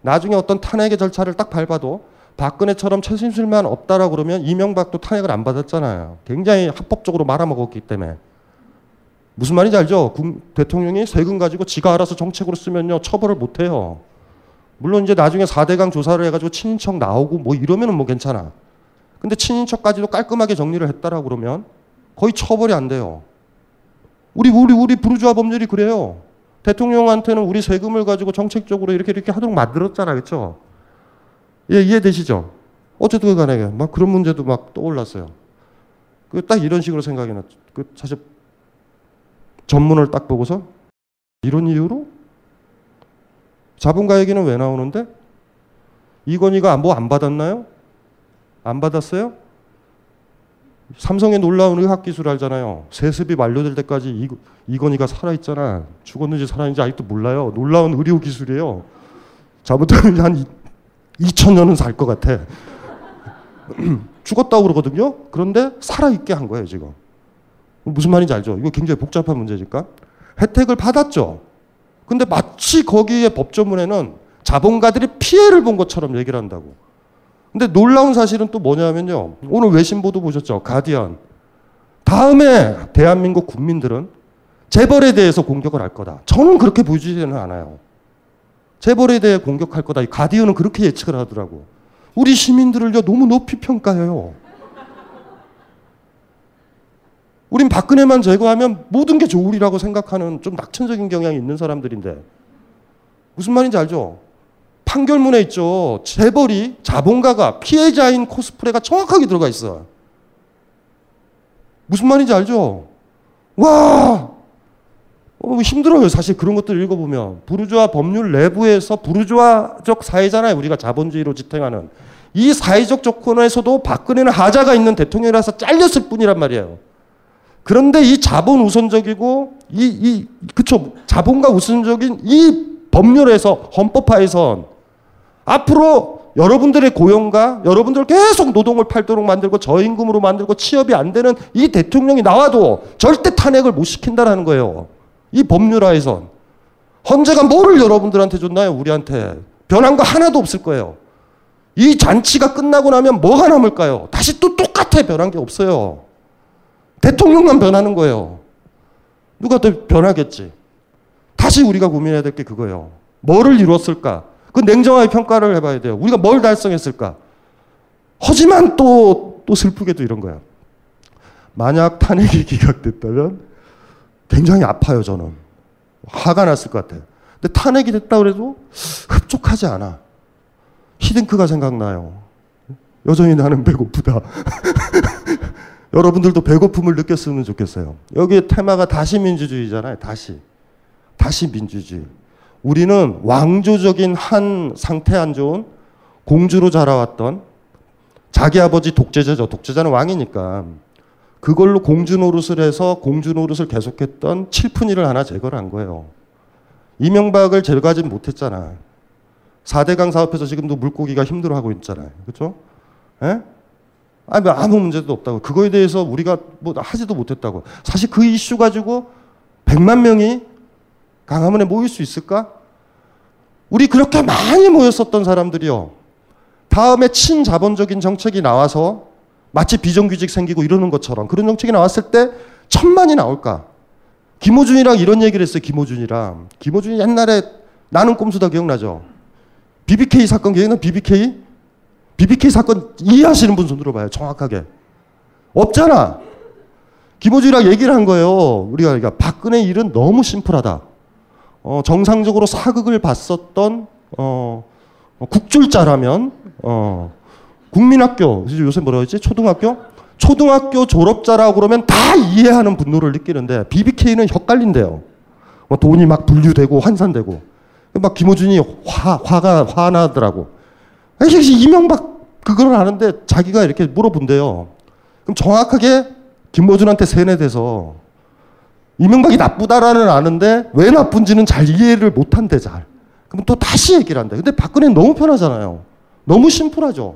[SPEAKER 5] 나중에 어떤 탄핵의 절차를 딱 밟아도 박근혜처럼 최순실만 없다라고 그러면 이명박도 탄핵을 안 받았잖아요. 굉장히 합법적으로 말아먹었기 때문에. 무슨 말인지 알죠? 국- 대통령이 세금 가지고 지가 알아서 정책으로 쓰면요 처벌을 못 해요. 물론 이제 나중에 4대강 조사를 해가지고 친인척 나오고 뭐 이러면은 뭐 괜찮아. 근데 친인척까지도 깔끔하게 정리를 했다라고 그러면 거의 처벌이 안 돼요. 우리 우리 우리 부르주아 법률이 그래요. 대통령한테는 우리 세금을 가지고 정책적으로 이렇게 이렇게 하도록 만들었잖아, 그렇죠? 예, 이해되시죠? 어쨌든 간에 막 그런 문제도 막 떠올랐어요. 그 딱 이런 식으로 생각이 났죠. 그 사실 전문을 딱 보고서 이런 이유로 자본가 얘기는 왜 나오는데 이건희가 뭐 안 받았나요? 안 받았어요? 삼성의 놀라운 의학 기술 알잖아요. 세습이 완료될 때까지 이, 이건희가 살아있잖아. 죽었는지 살아있는지 아직도 몰라요. 놀라운 의료 기술이에요. 잘못하면 한 2000년은 살 것 같아. 죽었다고 그러거든요. 그런데 살아있게 한 거예요, 지금. 무슨 말인지 알죠? 이거 굉장히 복잡한 문제니까. 혜택을 받았죠. 근데 마치 거기에 법조문에는 자본가들이 피해를 본 것처럼 얘기를 한다고. 근데 놀라운 사실은 또 뭐냐면요. 오늘 외신 보도 보셨죠? 가디언. 다음에 대한민국 국민들은 재벌에 대해서 공격을 할 거다. 저는 그렇게 보이지는 않아요. 재벌에 대해 공격할 거다. 이 가디언은 그렇게 예측을 하더라고. 우리 시민들을요 너무 높이 평가해요. 우린 박근혜만 제거하면 모든 게 좋으리라고 생각하는 좀 낙천적인 경향이 있는 사람들인데 무슨 말인지 알죠? 판결문에 있죠. 재벌이 자본가가 피해자인 코스프레가 정확하게 들어가 있어. 무슨 말인지 알죠? 와, 어, 힘들어요. 사실 그런 것들 읽어보면 부르주아 법률 내부에서 부르주아적 사회잖아요. 우리가 자본주의로 지탱하는 이 사회적 조건에서도 박근혜는 하자가 있는 대통령이라서 잘렸을 뿐이란 말이에요. 그런데 이 자본 우선적이고 이, 이 그쵸 자본가 우선적인 이 법률에서 헌법화에선 앞으로 여러분들의 고용과 여러분들 계속 노동을 팔도록 만들고 저임금으로 만들고 취업이 안 되는 이 대통령이 나와도 절대 탄핵을 못 시킨다라는 거예요. 이 법률화에선 헌재가 뭐를 여러분들한테 줬나요? 우리한테 변한 거 하나도 없을 거예요. 이 잔치가 끝나고 나면 뭐가 남을까요? 다시 또 똑같아 변한 게 없어요. 대통령만 변하는 거예요. 누가 더 변하겠지. 다시 우리가 고민해야 될 게 그거예요. 뭐를 이뤘을까? 그 냉정하게 평가를 해봐야 돼요. 우리가 뭘 달성했을까? 하지만 또, 또 슬프게도 이런 거야. 만약 탄핵이 기각됐다면 굉장히 아파요, 저는. 화가 났을 것 같아요. 근데 탄핵이 됐다 그래도 흡족하지 않아. 히딩크가 생각나요. 여전히 나는 배고프다. 여러분들도 배고픔을 느꼈으면 좋겠어요. 여기 테마가 다시 민주주의잖아요. 다시. 다시 민주주의. 우리는 왕조적인 한 상태 안 좋은 공주로 자라왔던 자기 아버지 독재자죠. 독재자는 왕이니까. 그걸로 공주 노릇을 해서 공주 노릇을 계속했던 칠푼이를 하나 제거를 한 거예요. 이명박을 제거하지 못했잖아. 4대강 사업에서 지금도 물고기가 힘들어하고 있잖아요. 그렇죠? 예? 아니, 뭐 아무 문제도 없다고. 그거에 대해서 우리가 뭐 하지도 못했다고. 사실 그 이슈 가지고 100만 명이 강화문에 모일 수 있을까? 우리 그렇게 많이 모였었던 사람들이요. 다음에 친자본적인 정책이 나와서 마치 비정규직 생기고 이러는 것처럼 그런 정책이 나왔을 때 천만이 나올까? 김호준이랑 이런 얘기를 했어요. 김호준이랑. 김호준이 옛날에 나는 꼼수다 기억나죠? BBK 사건 기억나? BBK? BBK 사건 이해하시는 분 손 들어 봐요. 정확하게. 없잖아. 김호준이랑 얘기를 한 거예요. 우리가 그러니까 박근혜 일은 너무 심플하다. 어, 정상적으로 사극을 봤었던 어, 어, 국줄자라면 어, 국민학교 요새 뭐라 그러지 초등학교 초등학교 졸업자라고 그러면 다 이해하는 분노를 느끼는데 BBK는 헷갈린대요. 뭐 돈이 막 분류되고 환산되고 막 김호준이 화 화가 화나더라고. 이명박 그걸 아는데 자기가 이렇게 물어본대요. 그럼 정확하게 김호준한테 세뇌돼서 이명박이 나쁘다라는 아는데 왜 나쁜지는 잘 이해를 못한대 잘. 그럼 또 다시 얘기를 한대. 근데 박근혜는 너무 편하잖아요. 너무 심플하죠.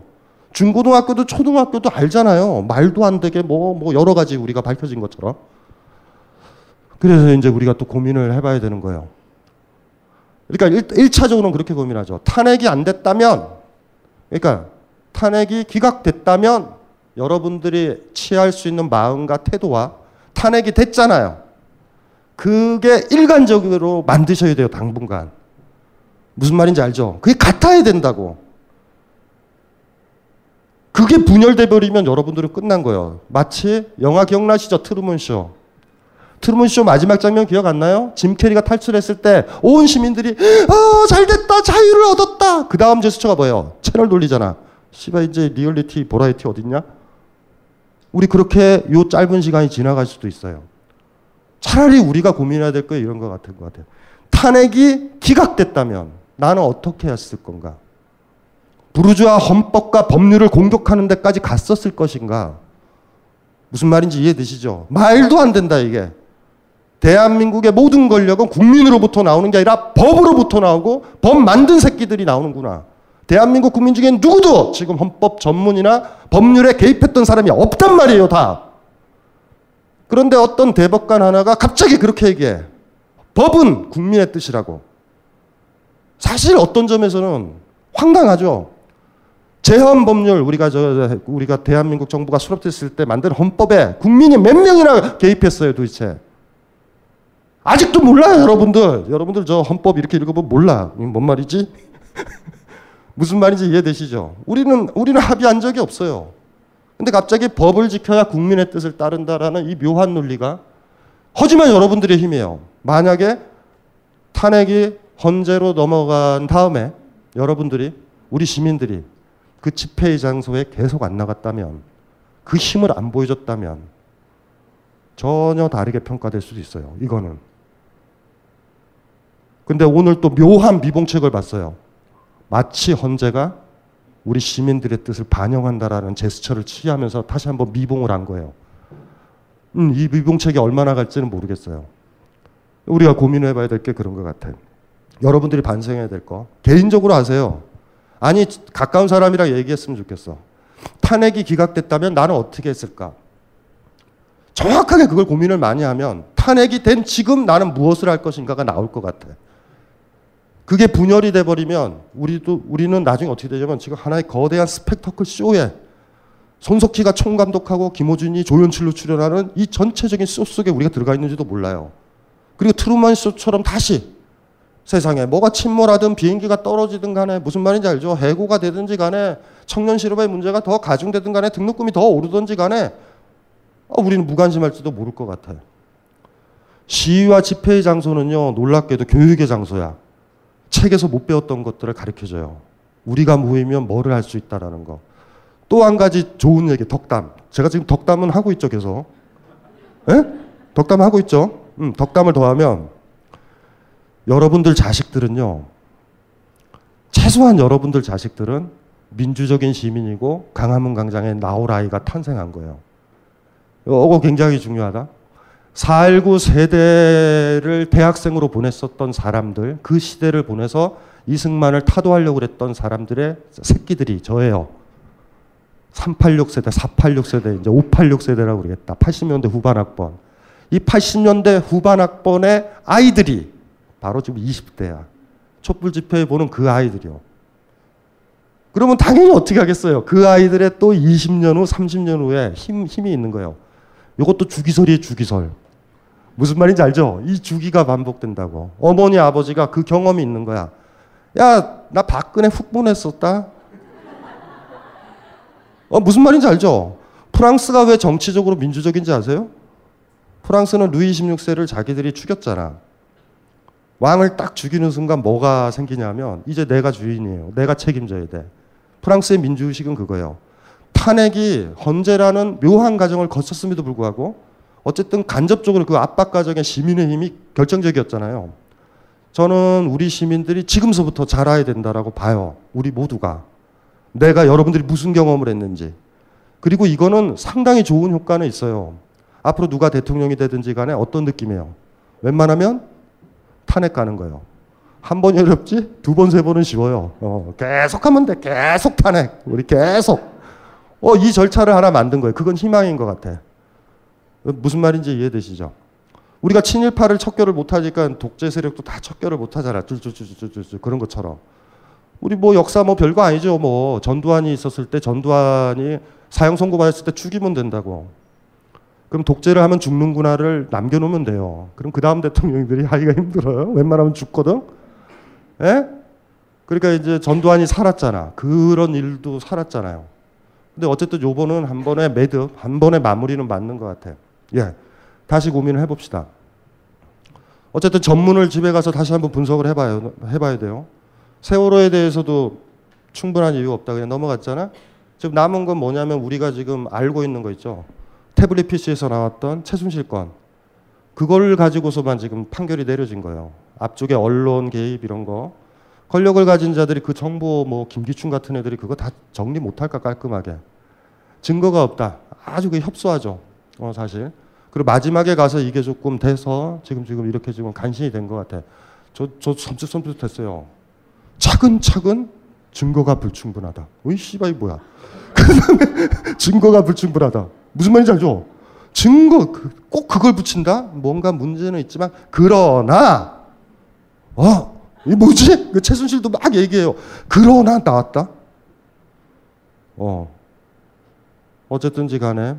[SPEAKER 5] 중고등학교도 초등학교도 알잖아요. 말도 안 되게 뭐, 뭐 여러 가지 우리가 밝혀진 것처럼. 그래서 이제 우리가 또 고민을 해봐야 되는 거예요. 그러니까 일, 차적으로는 그렇게 고민하죠. 탄핵이 안 됐다면, 그러니까 탄핵이 기각됐다면 여러분들이 취할 수 있는 마음과 태도와 탄핵이 됐잖아요. 그게 일관적으로 만드셔야 돼요, 당분간. 무슨 말인지 알죠? 그게 같아야 된다고. 그게 분열돼 버리면 여러분들은 끝난 거예요. 마치 영화 기억나시죠? 트루먼 쇼. 트루먼 쇼 마지막 장면 기억 안 나요? 짐 캐리가 탈출했을 때 온 시민들이 아 잘됐다 자유를 얻었다. 그 다음 제스처가 뭐예요? 채널 돌리잖아. 씨발 이제 리얼리티 보라이티 어딨냐? 우리 그렇게 요 짧은 시간이 지나갈 수도 있어요. 차라리 우리가 고민해야 될 거 이런 것 같은 것 같아요. 탄핵이 기각됐다면 나는 어떻게 했을 건가? 부르주아 헌법과 법률을 공격하는 데까지 갔었을 것인가? 무슨 말인지 이해되시죠? 말도 안 된다, 이게. 대한민국의 모든 권력은 국민으로부터 나오는 게 아니라 법으로부터 나오고 법 만든 새끼들이 나오는구나. 대한민국 국민 중에 누구도 지금 헌법 전문이나 법률에 개입했던 사람이 없단 말이에요, 다. 그런데 어떤 대법관 하나가 갑자기 그렇게 얘기해. 법은 국민의 뜻이라고. 사실 어떤 점에서는 황당하죠. 제헌 법률 우리가 저 우리가 대한민국 정부가 수립됐을 때 만든 헌법에 국민이 몇 명이나 개입했어요 도대체. 아직도 몰라요 여러분들. 여러분들 저 헌법 이렇게 읽어보면 몰라. 뭔 말이지? 무슨 말인지 이해되시죠? 우리는 우리는 합의한 적이 없어요. 근데 갑자기 법을 지켜야 국민의 뜻을 따른다라는 이 묘한 논리가 하지만 여러분들의 힘이에요. 만약에 탄핵이 헌재로 넘어간 다음에 여러분들이 우리 시민들이 그 집회의 장소에 계속 안 나갔다면 그 힘을 안 보여줬다면 전혀 다르게 평가될 수도 있어요. 이거는. 근데 오늘 또 묘한 미봉책을 봤어요. 마치 헌재가 우리 시민들의 뜻을 반영한다라는 제스처를 취하면서 다시 한번 미봉을 한 거예요. 음, 이 미봉책이 얼마나 갈지는 모르겠어요. 우리가 고민해 봐야 될 게 그런 것 같아요. 여러분들이 반성해야 될 거. 개인적으로 아세요. 아니 가까운 사람이랑 얘기했으면 좋겠어. 탄핵이 기각됐다면 나는 어떻게 했을까? 정확하게 그걸 고민을 많이 하면 탄핵이 된 지금 나는 무엇을 할 것인가가 나올 것 같아. 그게 분열이 돼 버리면 우리도 우리는 나중에 어떻게 되냐면 지금 하나의 거대한 스펙터클 쇼에 손석희가 총감독하고 김어준이 조연출로 출연하는 이 전체적인 쇼 속에 우리가 들어가 있는지도 몰라요. 그리고 트루먼 쇼처럼 다시 세상에 뭐가 침몰하든 비행기가 떨어지든 간에 무슨 말인지 알죠? 해고가 되든지 간에 청년 실업의 문제가 더 가중되든 간에 등록금이 더 오르든지 간에 어, 우리는 무관심할지도 모를 것 같아요. 시위와 집회의 장소는요 놀랍게도 교육의 장소야. 책에서 못 배웠던 것들을 가르쳐줘요. 우리가 모이면 뭐를 할 수 있다라는 거. 또 한 가지 좋은 얘기 덕담. 제가 지금 덕담은 하고 있죠 계속. 예? 덕담 하고 있죠. 음, 덕담을 더하면 여러분들 자식들은요, 최소한 여러분들 자식들은 민주적인 시민이고 강화문 광장에 나올 아이가 탄생한 거예요. 이거 굉장히 중요하다. 4.19 세대를 대학생으로 보냈었던 사람들, 그 시대를 보내서 이승만을 타도하려고 그랬던 사람들의 새끼들이 저예요. 386 세대, 486 세대, 이제 586 세대라고 그러겠다. 80년대 후반 학번. 이 80년대 후반 학번의 아이들이 바로 지금 20대야. 촛불 집회에 보는 그 아이들이요. 그러면 당연히 어떻게 하겠어요? 그 아이들의 또 20년 후, 30년 후에 힘, 힘이 있는 거예요. 이것도 주기설이에요, 주기설. 무슨 말인지 알죠? 이 주기가 반복된다고. 어머니, 아버지가 그 경험이 있는 거야. 야, 나 박근혜 훅 보냈었다. 어, 무슨 말인지 알죠? 프랑스가 왜 정치적으로 민주적인지 아세요? 프랑스는 루이 16세를 자기들이 죽였잖아. 왕을 딱 죽이는 순간 뭐가 생기냐면 이제 내가 주인이에요. 내가 책임져야 돼. 프랑스의 민주의식은 그거예요. 탄핵이 헌재라는 묘한 과정을 거쳤음에도 불구하고 어쨌든 간접적으로 그 압박 과정에 시민의 힘이 결정적이었잖아요. 저는 우리 시민들이 지금서부터 자라야 된다라고 봐요. 우리 모두가. 내가 여러분들이 무슨 경험을 했는지. 그리고 이거는 상당히 좋은 효과는 있어요. 앞으로 누가 대통령이 되든지 간에 어떤 느낌이에요? 웬만하면 탄핵 가는 거예요. 한 번이 어렵지 두 번, 세 번은 쉬워요. 어, 계속 하면 돼. 계속 탄핵. 우리 계속. 어, 이 절차를 하나 만든 거예요. 그건 희망인 것 같아. 무슨 말인지 이해되시죠? 우리가 친일파를 척결을 못하니까 독재 세력도 다 척결을 못하잖아. 쭈쭈쭈쭈쭈쭈 그런 것처럼. 우리 뭐 역사 뭐 별거 아니죠. 뭐 전두환이 있었을 때 전두환이 사형 선고 받았을 때 죽이면 된다고. 그럼 독재를 하면 죽는구나를 남겨놓으면 돼요. 그럼 그 다음 대통령들이 하기가 힘들어요. 웬만하면 죽거든. 예? 그러니까 이제 전두환이 살았잖아. 그런 일도 살았잖아요. 근데 어쨌든 요번은 한 번에 매듭, 한 번에 마무리는 맞는 것 같아. 예. 다시 고민을 해봅시다. 어쨌든 전문을 집에 가서 다시 한번 분석을 해봐요. 해봐야 돼요. 세월호에 대해서도 충분한 이유가 없다. 그냥 넘어갔잖아. 지금 남은 건 뭐냐면 우리가 지금 알고 있는 거 있죠. 태블릿 PC에서 나왔던 최순실 건. 그걸 가지고서만 지금 판결이 내려진 거예요. 앞쪽에 언론 개입 이런 거. 권력을 가진 자들이 그 정보 뭐 김기춘 같은 애들이 그거 다 정리 못할까 깔끔하게. 증거가 없다. 아주 그 협소하죠. 어, 사실. 그리고 마지막에 가서 이게 조금 돼서 지금 지금 이렇게 지금 간신히 된 것 같아. 저, 저 섬찟섬찟 됐어요. 차근차근 증거가 불충분하다. 어이 씨발 이 뭐야? 증거가 불충분하다. 무슨 말인지 알죠? 증거 그, 꼭 그걸 붙인다? 뭔가 문제는 있지만 그러나 어, 이 뭐지? 그 최순실도 막 얘기해요. 그러나 나왔다. 어. 어쨌든지 간에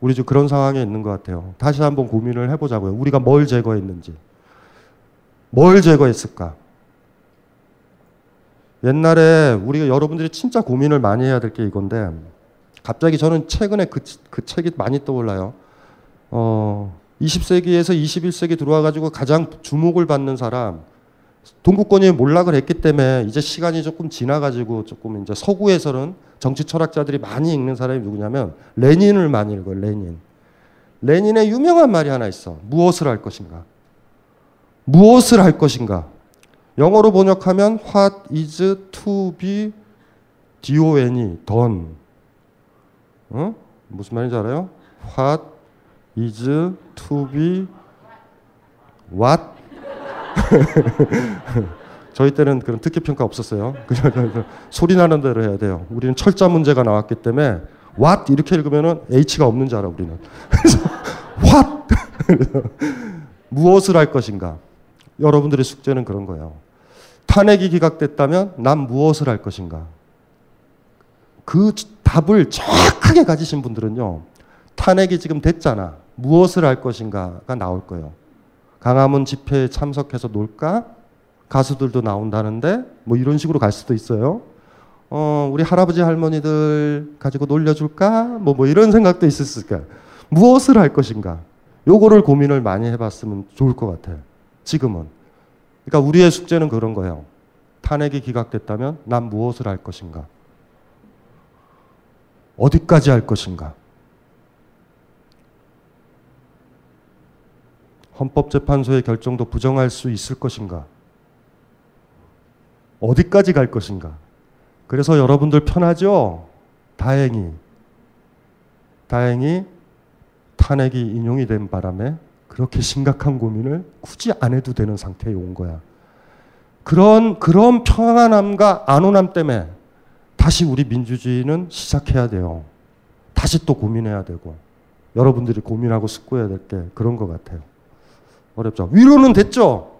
[SPEAKER 5] 우리 지금 그런 상황에 있는 것 같아요. 다시 한번 고민을 해보자고요. 우리가 뭘 제거했는지. 뭘 제거했을까? 옛날에 우리가 여러분들이 진짜 고민을 많이 해야 될 게 이건데 갑자기 저는 최근에 그, 그 책이 많이 떠올라요. 어, 20세기에서 21세기 들어와 가지고 가장 주목을 받는 사람 동구권이 몰락을 했기 때문에 이제 시간이 조금 지나 가지고 조금 이제 서구에서는 정치 철학자들이 많이 읽는 사람이 누구냐면 레닌을 많이 읽어요. 레닌. 레닌의 유명한 말이 하나 있어. 무엇을 할 것인가? 무엇을 할 것인가? 영어로 번역하면 what is to be done. 어? 무슨 말인지 알아요? what is to be what? 저희 때는 그런 특기 평가 없었어요. 그냥 소리 나는 대로 해야 돼요. 우리는 철자 문제가 나왔기 때문에 what 이렇게 읽으면은 h가 없는 줄 알아 우리는. 그래서 what 무엇을 할 것인가? 여러분들의 숙제는 그런 거예요. 탄핵이 기각됐다면 난 무엇을 할 것인가? 그 답을 정확하게 가지신 분들은요. 탄핵이 지금 됐잖아. 무엇을 할 것인가가 나올 거예요. 강화문 집회에 참석해서 놀까? 가수들도 나온다는데 뭐 이런 식으로 갈 수도 있어요. 어, 우리 할아버지 할머니들 가지고 놀려줄까? 뭐, 뭐 이런 생각도 있었을 거야. 무엇을 할 것인가? 요거를 고민을 많이 해봤으면 좋을 것 같아요. 지금은. 그러니까 우리의 숙제는 그런 거예요. 탄핵이 기각됐다면 난 무엇을 할 것인가? 어디까지 할 것인가? 헌법재판소의 결정도 부정할 수 있을 것인가? 어디까지 갈 것인가? 그래서 여러분들 편하죠? 다행히. 다행히 탄핵이 인용이 된 바람에 그렇게 심각한 고민을 굳이 안 해도 되는 상태에 온 거야. 그런, 그런 평안함과 안온함 때문에 다시 우리 민주주의는 시작해야 돼요. 다시 또 고민해야 되고. 여러분들이 고민하고 숙고해야 될 게 그런 것 같아요. 어렵죠. 위로는 됐죠?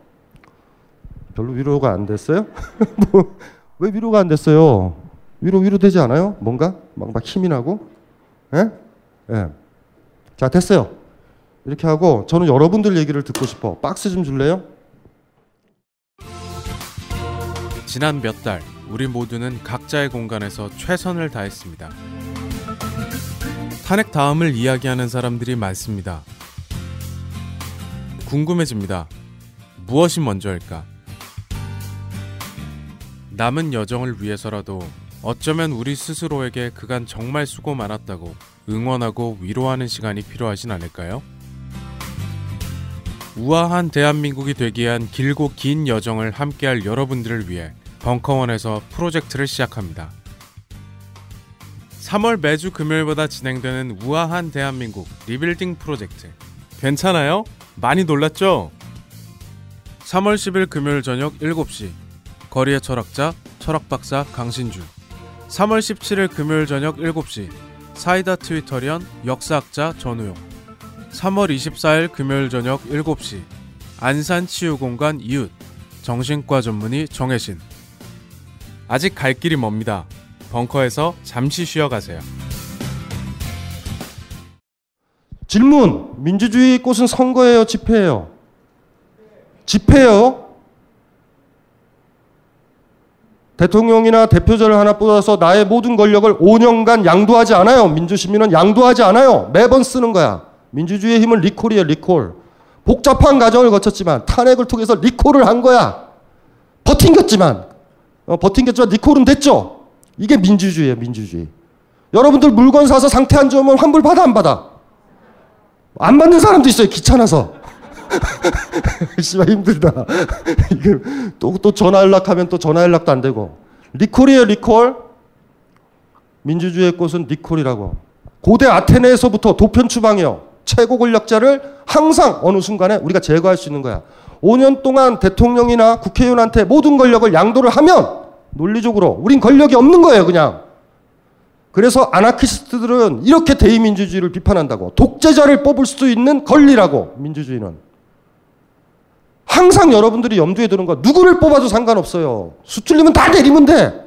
[SPEAKER 5] 별로 위로가 안 됐어요? 뭐, 왜 위로가 안 됐어요? 위로, 위로 되지 않아요? 뭔가? 막, 막 힘이 나고? 예? 예. 자, 됐어요. 이렇게 하고, 저는 여러분들 얘기를 듣고 싶어. 박스 좀 줄래요?
[SPEAKER 1] 지난 몇 달, 우리 모두는 각자의 공간에서 최선을 다했습니다. 탄핵 다음을 이야기하는 사람들이 많습니다. 궁금해집니다. 무엇이 먼저일까? 남은 여정을 위해서라도 어쩌면 우리 스스로에게 그간 정말 수고 많았다고 응원하고 위로하는 시간이 필요하진 않을까요? 우아한 대한민국이 되기 위한 길고 긴 여정을 함께할 여러분들을 위해 벙커원에서 프로젝트를 시작합니다. 3월 매주 금요일마다 진행되는 우아한 대한민국 리빌딩 프로젝트. 괜찮아요? 많이 놀랐죠? 3월 10일 금요일 저녁 7시 거리의 철학자 철학박사 강신주 3월 17일 금요일 저녁 7시 사이다 트위터리언 역사학자 전우용 3월 24일 금요일 저녁 7시 안산 치유공간 이웃 정신과 전문의 정혜신 아직 갈 길이 멉니다. 벙커에서 잠시 쉬어가세요.
[SPEAKER 5] 질문. 민주주의 꽃은 선거예요, 집회예요? 집회요. 대통령이나 대표자를 하나 뽑아서 나의 모든 권력을 5년간 양도하지 않아요. 민주시민은 양도하지 않아요. 매번 쓰는 거야. 민주주의의 힘은 리콜이에요, 리콜. 복잡한 과정을 거쳤지만 탄핵을 통해서 리콜을 한 거야. 버팅겼지만, 어, 버팅겼지만 리콜은 됐죠. 이게 민주주의예요, 민주주의. 여러분들 물건 사서 상태 안 좋으면 환불 받아 안 받아? 안 받는 사람도 있어요. 귀찮아서. 씨발 힘들다. 또, 또 전화 연락하면 또 전화 연락도 안 되고. 리콜이에요, 리콜. 민주주의의 꽃은 리콜이라고. 고대 아테네에서부터 도편 추방이요. 최고 권력자를 항상 어느 순간에 우리가 제거할 수 있는 거야. 5년 동안 대통령이나 국회의원한테 모든 권력을 양도를 하면 논리적으로 우린 권력이 없는 거예요, 그냥. 그래서 아나키스트들은 이렇게 대의민주주의를 비판한다고. 독재자를 뽑을 수 있는 권리라고, 민주주의는. 항상 여러분들이 염두에 두는 거 누구를 뽑아도 상관없어요. 수틀리면 다 내리면 돼.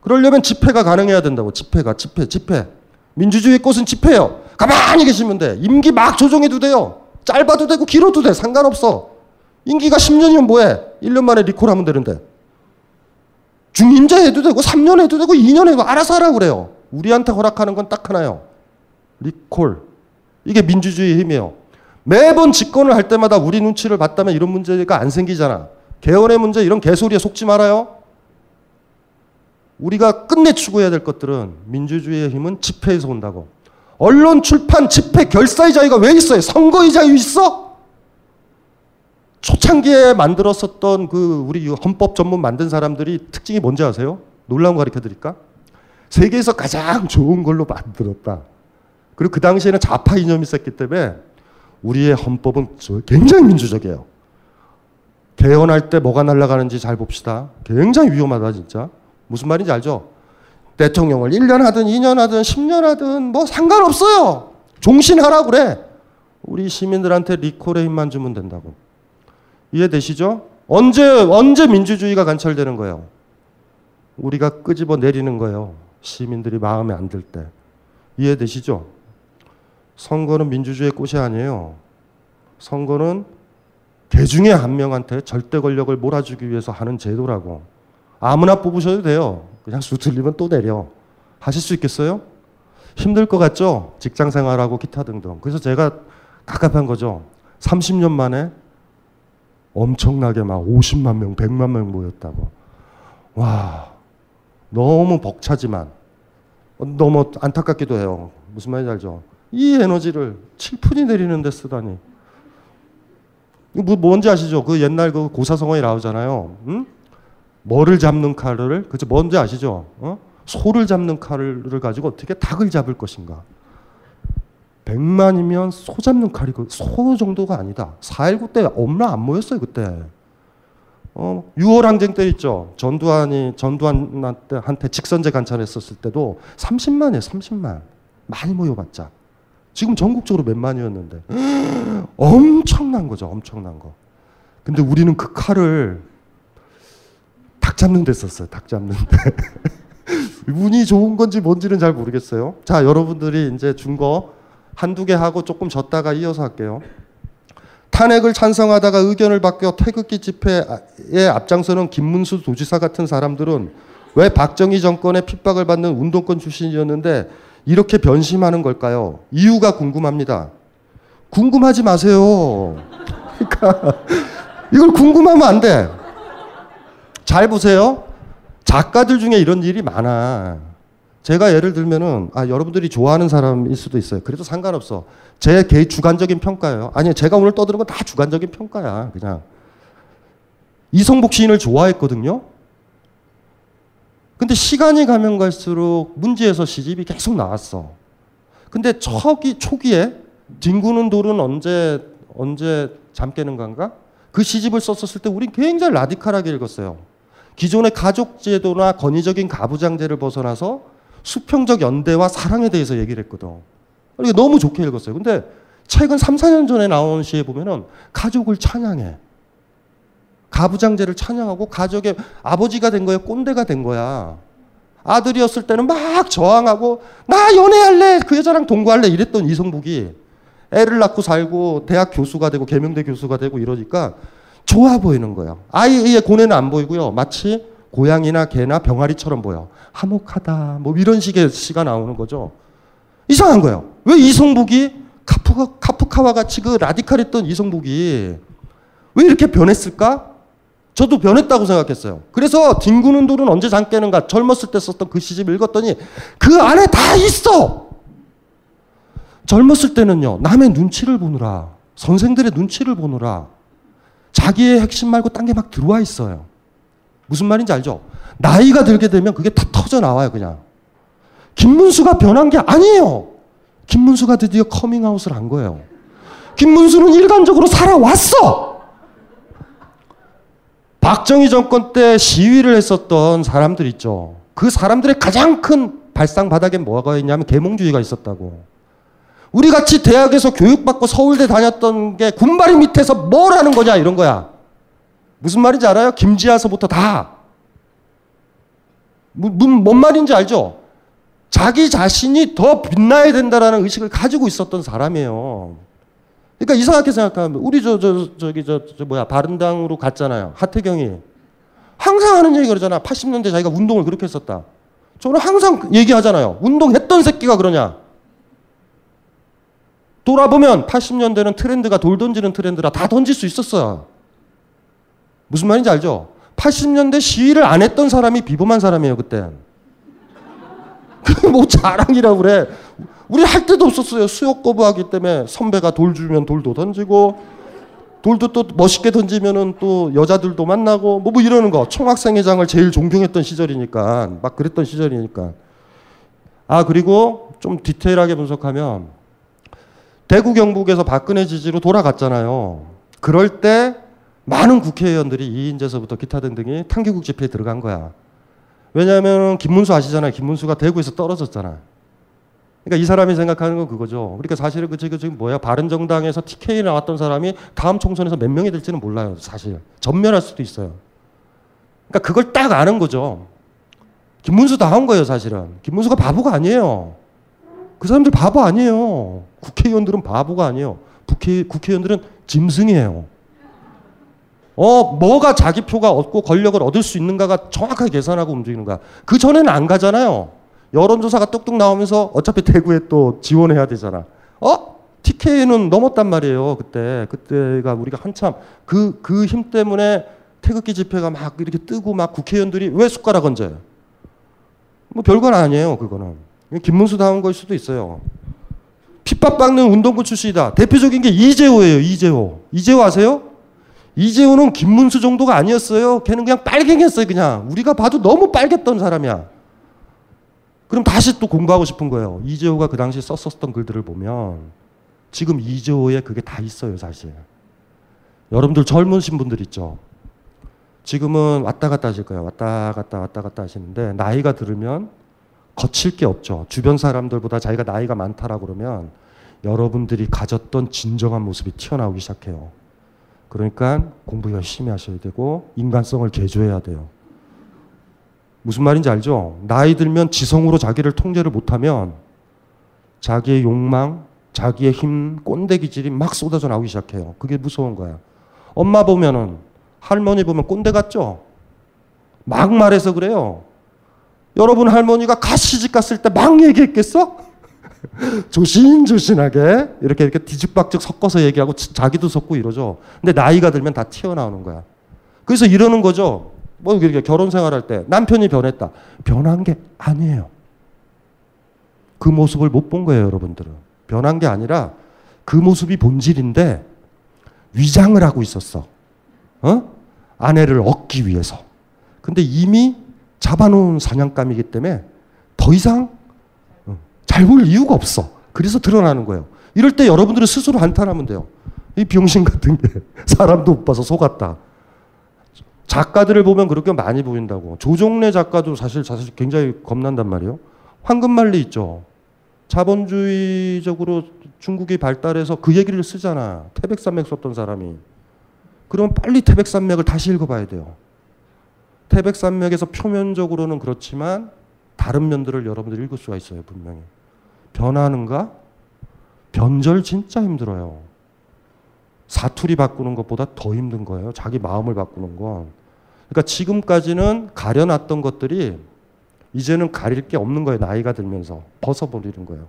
[SPEAKER 5] 그러려면 집회가 가능해야 된다고. 집회가 집회 집회. 민주주의 꽃은 집회요. 가만히 계시면 돼. 임기 막 조정해도 돼요. 짧아도 되고 길어도 돼. 상관없어. 임기가 10년이면 뭐해? 1년 만에 리콜하면 되는데. 중임자 해도 되고 3년 해도 되고 2년 해도 알아서 하라고 그래요. 우리한테 허락하는 건 딱 하나요. 리콜. 이게 민주주의의 힘이에요. 매번 집권을 할 때마다 우리 눈치를 봤다면 이런 문제가 안 생기잖아. 개헌의 문제 이런 개소리에 속지 말아요. 우리가 끝내 추구해야 될 것들은 민주주의의 힘은 집회에서 온다고. 언론, 출판, 집회, 결사의 자유가 왜 있어요? 선거의 자유 있어? 초창기에 만들었었던 그 우리 헌법 전문 만든 사람들이 특징이 뭔지 아세요? 놀라운 거 가르쳐 드릴까? 세계에서 가장 좋은 걸로 만들었다. 그리고 그 당시에는 좌파 이념이 있었기 때문에 우리의 헌법은 굉장히 민주적이에요. 개헌할 때 뭐가 날아가는지 잘 봅시다. 굉장히 위험하다, 진짜. 무슨 말인지 알죠? 대통령을 1년 하든 2년 하든 10년 하든 뭐 상관없어요. 종신하라 그래. 우리 시민들한테 리콜의 힘만 주면 된다고. 이해되시죠? 언제, 언제 민주주의가 관철되는 거예요? 우리가 끄집어 내리는 거예요. 시민들이 마음에 안 들 때. 이해되시죠? 선거는 민주주의의 꽃이 아니에요. 선거는 개 중에 한 명한테 절대 권력을 몰아주기 위해서 하는 제도라고. 아무나 뽑으셔도 돼요. 그냥 수 틀리면 또 내려. 하실 수 있겠어요? 힘들 것 같죠? 직장 생활하고 기타 등등. 그래서 제가 갑갑한 거죠. 30년 만에 엄청나게 막 50만 명, 100만 명 모였다고. 와, 너무 벅차지만 너무 안타깝기도 해요. 무슨 말인지 알죠? 이 에너지를 7푼이 내리는 데 쓰다니. 뭐 뭔지 아시죠? 그 옛날 그 고사성어에 나오잖아요. 응? 뭐를 잡는 칼을 그죠? 뭔지 아시죠? 어? 소를 잡는 칼을 가지고 어떻게 닭을 잡을 것인가? 100만이면 소 잡는 칼이고 소 정도가 아니다. 4.19 때 엄마 안 모였어요 그때. 어, 6월 항쟁 때 있죠. 전두환이 전두환한테 직선제 관찰했었을 때도 30만이에요. 30만. 많이 모여봤자. 지금 전국적으로 몇만이었는데 엄청난 거죠. 엄청난 거. 근데 우리는 그 칼을 닭 잡는 데 썼어요. 닭 잡는 데. 운이 좋은 건지 뭔지는 잘 모르겠어요. 자, 여러분들이 이제 준거 한두 개 하고 조금 졌다가 이어서 할게요. 탄핵을 찬성하다가 의견을 바뀌어 태극기 집회에 앞장서는 김문수 도지사 같은 사람들은 왜 박정희 정권의 핍박을 받는 운동권 출신이었는데 이렇게 변심하는 걸까요? 이유가 궁금합니다. 궁금하지 마세요. 그러니까 이걸 궁금하면 안 돼. 잘 보세요. 작가들 중에 이런 일이 많아. 제가 예를 들면은 아 여러분들이 좋아하는 사람일 수도 있어요. 그래도 상관없어. 제 개인 주관적인 평가예요. 아니 제가 오늘 떠드는 건 다 주관적인 평가야. 그냥 이성복 시인을 좋아했거든요. 근데 시간이 가면 갈수록 문제에서 시집이 계속 나왔어. 근데 초기 초기에 뒹구는 돌은 언제 언제 잠 깨는 건가? 그 시집을 썼었을 때 우린 굉장히 라디칼하게 읽었어요. 기존의 가족 제도나 권위적인 가부장제를 벗어나서 수평적 연대와 사랑에 대해서 얘기를 했거든. 그러니까 너무 좋게 읽었어요. 근데 최근 3, 4년 전에 나온 시에 보면은 가족을 찬양해. 가부장제를 찬양하고 가족의 아버지가 된 거야, 꼰대가 된 거야. 아들이었을 때는 막 저항하고 나 연애할래, 그 여자랑 동거할래 이랬던 이성복이 애를 낳고 살고 대학 교수가 되고 계명대 교수가 되고 이러니까 좋아 보이는 거예요. 아이의 고뇌는 안 보이고요. 마치 고양이나 개나 병아리처럼 보여. 화목하다. 뭐 이런 식의 시가 나오는 거죠. 이상한 거예요. 왜 이성복이 카프카, 카프카와 같이 그 라디칼했던 이성복이 왜 이렇게 변했을까? 저도 변했다고 생각했어요. 그래서 뒹구는 돌은 언제 잠 깨는가 젊었을 때 썼던 그 시집 읽었더니 그 안에 다 있어. 젊었을 때는요 남의 눈치를 보느라 선생들의 눈치를 보느라 자기의 핵심 말고 딴 게 막 들어와 있어요. 무슨 말인지 알죠? 나이가 들게 되면 그게 다 터져 나와요 그냥. 김문수가 변한 게 아니에요. 김문수가 드디어 커밍아웃을 한 거예요. 김문수는 일관적으로 살아왔어. 박정희 정권 때 시위를 했었던 사람들 있죠. 그 사람들의 가장 큰 발상 바닥에 뭐가 있냐면 계몽주의가 있었다고. 우리 같이 대학에서 교육받고 서울대 다녔던 게 군바리 밑에서 뭘 하는 거냐 이런 거야. 무슨 말인지 알아요? 김지아서부터 다. 뭐, 뭔 말인지 알죠? 자기 자신이 더 빛나야 된다라는 의식을 가지고 있었던 사람이에요. 그러니까 이상하게 생각하면 우리 저 저 저 기 저, 저 뭐야 바른당으로 갔잖아요. 하태경이 항상 하는 얘기 그러잖아. 80년대 자기가 운동을 그렇게 했었다. 저는 항상 얘기하잖아요. 운동했던 새끼가 그러냐? 돌아보면 80년대는 트렌드가 돌 던지는 트렌드라 다 던질 수 있었어요. 무슨 말인지 알죠? 80년대 시위를 안 했던 사람이 비범한 사람이에요, 그때. 그뭐 자랑이라고 그래. 우리 할 데도 없었어요. 수yok 거부하기 때문에 선배가 돌 주면 돌도 던지고 돌도 또 멋있게 던지면은 또 여자들도 만나고 뭐, 뭐 이러는 거. 총학생회장을 제일 존경했던 시절이니까 막 그랬던 시절이니까. 아 그리고 좀 디테일하게 분석하면 대구 경북에서 박근혜 지지로 돌아갔잖아요. 그럴 때 많은 국회의원들이 이인재서부터 기타 등등이 탕기국 집회에 들어간 거야. 왜냐하면 김문수 아시잖아요. 김문수가 대구에서 떨어졌잖아. 그러니까 이 사람이 생각하는 건 그거죠. 그러니까 사실은 그 지금 뭐야 바른정당에서 TK 나왔던 사람이 다음 총선에서 몇 명이 될지는 몰라요. 사실 전멸할 수도 있어요. 그러니까 그걸 딱 아는 거죠. 김문수 다 한 거예요, 사실은. 김문수가 바보가 아니에요. 그 사람들 바보 아니에요. 국회의원들은 바보가 아니에요. 국회, 국회의원들은 짐승이에요. 어, 뭐가 자기 표가 얻고 권력을 얻을 수 있는가가 정확하게 계산하고 움직이는 거야. 그 전에는 안 가잖아요. 여론조사가 뚝뚝 나오면서 어차피 대구에 또 지원해야 되잖아. 어? TK는 넘었단 말이에요. 그때. 그때가 우리가 한참 그, 그 힘 때문에 태극기 집회가 막 이렇게 뜨고 막 국회의원들이 왜 숟가락 얹어요? 뭐 별건 아니에요. 그거는. 김문수 다운 걸 수도 있어요. 핍박받는 운동부 출신이다. 대표적인 게 이재호예요. 이재호. 이재호 아세요? 이재호는 김문수 정도가 아니었어요. 걔는 그냥 빨갱했어요. 그냥. 우리가 봐도 너무 빨갰던 사람이야. 그럼 다시 또 공부하고 싶은 거예요. 이재호가 그 당시 썼었던 글들을 보면 지금 이재호에 그게 다 있어요, 사실. 여러분들 젊으신 분들 있죠. 지금은 왔다 갔다 하실 거예요. 왔다 갔다 왔다 갔다 하시는데 나이가 들으면 거칠 게 없죠. 주변 사람들보다 자기가 나이가 많다라고 그러면 여러분들이 가졌던 진정한 모습이 튀어나오기 시작해요. 그러니까 공부 열심히 하셔야 되고 인간성을 개조해야 돼요. 무슨 말인지 알죠? 나이 들면 지성으로 자기를 통제를 못하면 자기의 욕망, 자기의 힘, 꼰대 기질이 막 쏟아져 나오기 시작해요. 그게 무서운 거야. 엄마 보면은 할머니 보면 꼰대 같죠? 막 말해서 그래요. 여러분 할머니가 갓 시집 갔을 때 막 얘기했겠어? 조신조신하게 이렇게 이렇게 뒤죽박죽 섞어서 얘기하고 자기도 섞고 이러죠. 근데 나이가 들면 다 튀어나오는 거야. 그래서 이러는 거죠. 뭐 이렇게 결혼 생활할 때 남편이 변했다. 변한 게 아니에요. 그 모습을 못 본 거예요, 여러분들은. 변한 게 아니라 그 모습이 본질인데 위장을 하고 있었어. 어? 아내를 얻기 위해서. 근데 이미 잡아놓은 사냥감이기 때문에 더 이상 어, 잘볼 이유가 없어. 그래서 드러나는 거예요. 이럴 때 여러분들은 스스로 한탄하면 돼요. 이 병신 같은 게 사람도 못 봐서 속았다. 작가들을 보면 그렇게 많이 보인다고. 조종래 작가도 사실 사실 굉장히 겁난단 말이에요. 황금말리 있죠. 자본주의적으로 중국이 발달해서 그 얘기를 쓰잖아. 태백산맥 썼던 사람이. 그러면 빨리 태백산맥을 다시 읽어봐야 돼요. 태백산맥에서 표면적으로는 그렇지만 다른 면들을 여러분들이 읽을 수가 있어요. 분명히. 변하는가? 변절 진짜 힘들어요. 사투리 바꾸는 것보다 더 힘든 거예요. 자기 마음을 바꾸는 건. 그러니까 지금까지는 가려놨던 것들이 이제는 가릴 게 없는 거예요. 나이가 들면서 벗어버리는 거예요.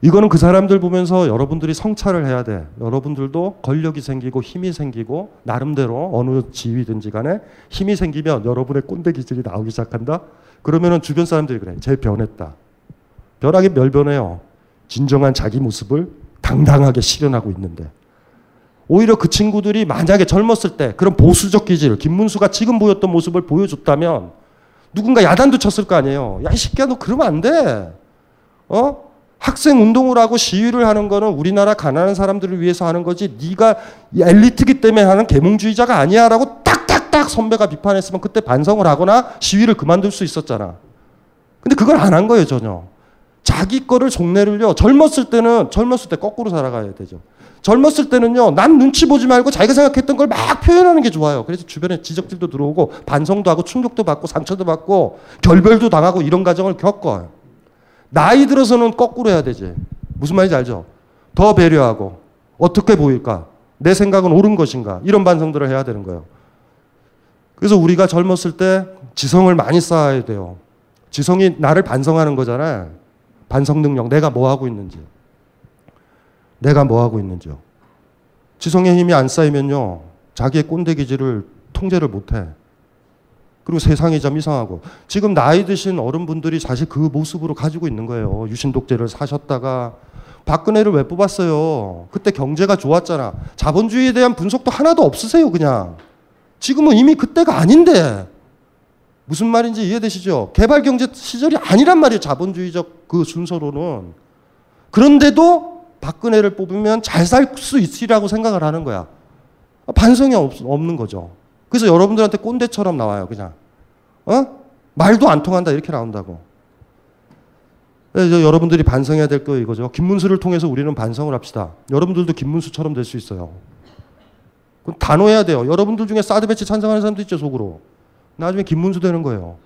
[SPEAKER 5] 이거는 그 사람들 보면서 여러분들이 성찰을 해야 돼. 여러분들도 권력이 생기고 힘이 생기고 나름대로 어느 지위든지 간에 힘이 생기면 여러분의 꼰대 기질이 나오기 시작한다. 그러면은 주변 사람들이 그래. 쟤 변했다. 변하게 멸변해요. 진정한 자기 모습을 당당하게 실현하고 있는데. 오히려 그 친구들이 만약에 젊었을 때 그런 보수적 기질, 김문수가 지금 보였던 모습을 보여줬다면 누군가 야단도 쳤을 거 아니에요. 야, 이 새끼야, 너 그러면 안 돼. 어? 학생 운동을 하고 시위를 하는 거는 우리나라 가난한 사람들을 위해서 하는 거지 네가 엘리트기 때문에 하는 계몽주의자가 아니야라고 딱딱딱 선배가 비판했으면 그때 반성을 하거나 시위를 그만둘 수 있었잖아. 근데 그걸 안 한 거예요, 전혀. 자기 거를 종래를요. 젊었을 때는 젊었을 때 거꾸로 살아가야 되죠. 젊었을 때는요, 남 눈치 보지 말고 자기가 생각했던 걸 막 표현하는 게 좋아요. 그래서 주변에 지적들도 들어오고, 반성도 하고, 충격도 받고, 상처도 받고, 결별도 당하고, 이런 과정을 겪어요. 나이 들어서는 거꾸로 해야 되지. 무슨 말인지 알죠? 더 배려하고, 어떻게 보일까? 내 생각은 옳은 것인가? 이런 반성들을 해야 되는 거예요. 그래서 우리가 젊었을 때 지성을 많이 쌓아야 돼요. 지성이 나를 반성하는 거잖아요. 반성 능력, 내가 뭐 하고 있는지. 내가 뭐 하고 있는지요. 지성의 힘이 안 쌓이면요. 자기의 꼰대 기질을 통제를 못 해. 그리고 세상이 좀 이상하고. 지금 나이 드신 어른분들이 사실 그 모습으로 가지고 있는 거예요. 유신 독재를 사셨다가 박근혜를 왜 뽑았어요? 그때 경제가 좋았잖아. 자본주의에 대한 분석도 하나도 없으세요, 그냥. 지금은 이미 그때가 아닌데. 무슨 말인지 이해되시죠? 개발 경제 시절이 아니란 말이에요. 자본주의적 그 순서로는. 그런데도 박근혜를 뽑으면 잘 살 수 있으리라고 생각을 하는 거야. 반성이 없, 없는 거죠. 그래서 여러분들한테 꼰대처럼 나와요, 그냥. 어? 말도 안 통한다, 이렇게 나온다고. 그래서 여러분들이 반성해야 될 거 이거죠. 김문수를 통해서 우리는 반성을 합시다. 여러분들도 김문수처럼 될 수 있어요. 그럼 단호해야 돼요. 여러분들 중에 사드 배치 찬성하는 사람도 있죠, 속으로. 나중에 김문수 되는 거예요.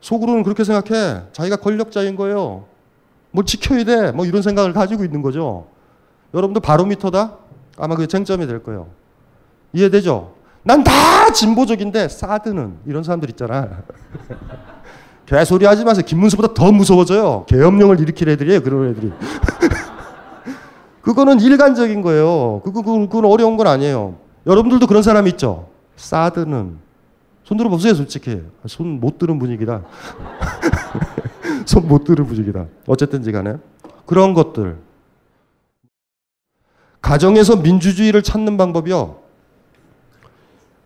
[SPEAKER 5] 속으로는 그렇게 생각해. 자기가 권력자인 거예요. 뭘 지켜야 돼. 뭐 이런 생각을 가지고 있는 거죠. 여러분들 바로미터다? 아마 그게 쟁점이 될 거예요. 이해되죠? 난 다 진보적인데 사드는 이런 사람들 있잖아. 개소리 하지 마세요. 김문수보다 더 무서워져요. 계엄령을 일으킬 애들이에요. 그런 애들이. 그거는 일관적인 거예요. 그거, 그건 어려운 건 아니에요. 여러분들도 그런 사람 있죠? 사드는. 손 들어보세요, 솔직히. 손 못 드는 분위기라. 손못 드는 분위기라. 어쨌든지 간에. 그런 것들. 가정에서 민주주의를 찾는 방법이요.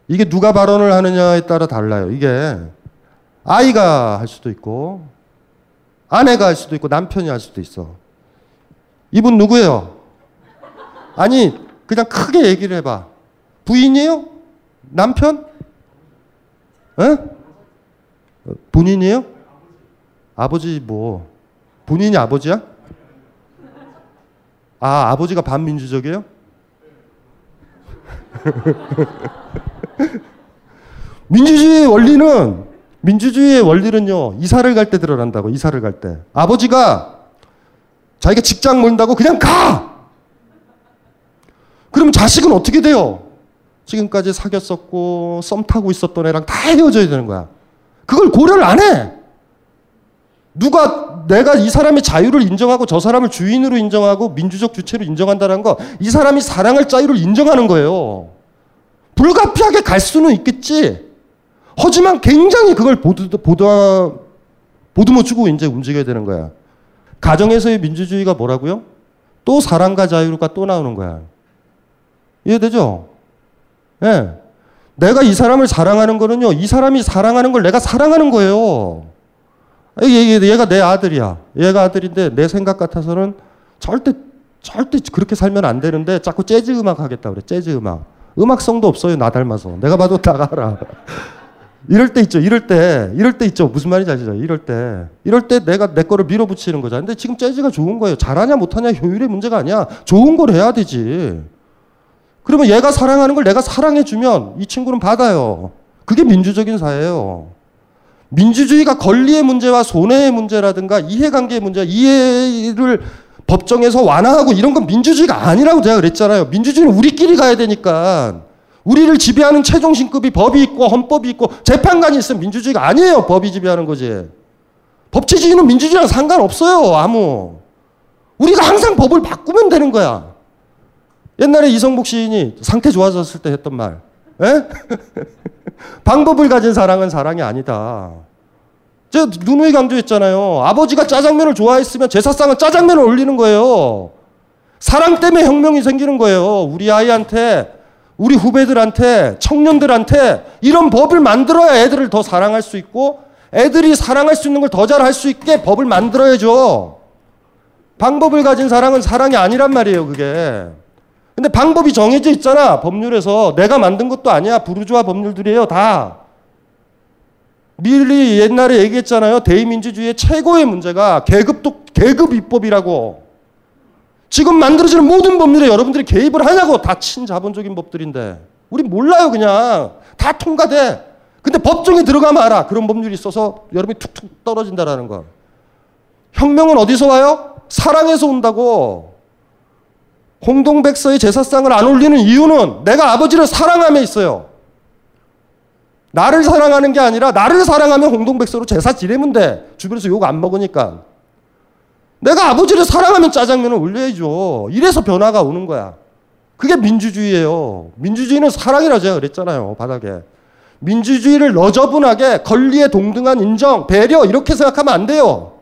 [SPEAKER 5] 이게 누가 발언을 하느냐에 따라 달라요. 이게 아이가 할 수도 있고, 아내가 할 수도 있고, 남편이 할 수도 있어. 이분 누구예요? 아니, 그냥 크게 얘기를 해봐. 부인이에요? 남편? 에? 본인이에요? 아버지 뭐? 본인이 아버지야? 아, 아버지가 반민주적이에요? 민주주의의 원리는 민주주의의 원리는요 이사를 갈 때 들어간다고 이사를 갈 때 아버지가 자기가 직장 문다고 그냥 가 그럼 자식은 어떻게 돼요 지금까지 사귀었었고 썸 타고 있었던 애랑 다 헤어져야 되는 거야 그걸 고려를 안 해 누가 내가 이 사람의 자유를 인정하고 저 사람을 주인으로 인정하고 민주적 주체로 인정한다는 거 이 사람이 사랑할 자유를 인정하는 거예요 불가피하게 갈 수는 있겠지. 하지만 굉장히 그걸 보드, 보드, 보듬어 주고 이제 움직여야 되는 거야. 가정에서의 민주주의가 뭐라고요? 또 사랑과 자유가 또 나오는 거야. 이해되죠? 예. 네. 내가 이 사람을 사랑하는 거는요, 이 사람이 사랑하는 걸 내가 사랑하는 거예요. 얘 가 내 아들이야. 얘가 아들인데 내 생각 같아서는 절대, 절대 그렇게 살면 안 되는데 자꾸 재즈 음악 하겠다 그래. 재즈 음악. 음악성도 없어요. 나 닮아서. 내가 봐도 나가라. 이럴 때 있죠. 이럴 때. 이럴 때 있죠. 무슨 말인지 아시죠? 이럴 때. 이럴 때 내가 내 거를 밀어붙이는 거잖아. 근데 지금 재즈가 좋은 거예요. 잘하냐 못하냐 효율의 문제가 아니야. 좋은 걸 해야 되지. 그러면 얘가 사랑하는 걸 내가 사랑해주면 이 친구는 받아요. 그게 민주적인 사회예요. 민주주의가 권리의 문제와 손해의 문제라든가 이해관계의 문제, 이해를 법정에서 완화하고 이런 건 민주주의가 아니라고 제가 그랬잖아요. 민주주의는 우리끼리 가야 되니까. 우리를 지배하는 최종 신급이 법이 있고 헌법이 있고 재판관이 있으면 민주주의가 아니에요. 법이 지배하는 거지. 법치주의는 민주주의랑 상관없어요. 아무. 우리가 항상 법을 바꾸면 되는 거야. 옛날에 이성복 시인이 상태 좋아졌을 때 했던 말. 에? 방법을 가진 사랑은 사랑이 아니다. 제가 누누이 강조했잖아요. 아버지가 짜장면을 좋아했으면 제사상은 짜장면을 올리는 거예요. 사랑 때문에 혁명이 생기는 거예요. 우리 아이한테, 우리 후배들한테, 청년들한테 이런 법을 만들어야 애들을 더 사랑할 수 있고 애들이 사랑할 수 있는 걸 더 잘 할 수 있게 법을 만들어야죠. 방법을 가진 사랑은 사랑이 아니란 말이에요, 그게. 근데 방법이 정해져 있잖아. 법률에서. 내가 만든 것도 아니야. 부르주아 법률들이에요. 다. 밀리 옛날에 얘기했잖아요. 대의민주주의의 최고의 문제가 계급도, 계급 입법이라고. 지금 만들어지는 모든 법률에 여러분들이 개입을 하냐고. 다 친자본적인 법들인데. 우리 몰라요, 그냥. 다 통과돼. 근데 법정에 들어가면 알아. 그런 법률이 있어서 여러분이 툭툭 떨어진다라는 거. 혁명은 어디서 와요? 사랑에서 온다고. 홍동백서의 제사상을 안 올리는 이유는 내가 아버지를 사랑함에 있어요. 나를 사랑하는 게 아니라 나를 사랑하면 홍동백서로 제사 지내면 돼. 주변에서 욕 안 먹으니까. 내가 아버지를 사랑하면 짜장면을 올려야죠. 이래서 변화가 오는 거야. 그게 민주주의예요. 민주주의는 사랑이라 제가 그랬잖아요. 바닥에. 민주주의를 너저분하게 권리에 동등한 인정, 배려 이렇게 생각하면 안 돼요.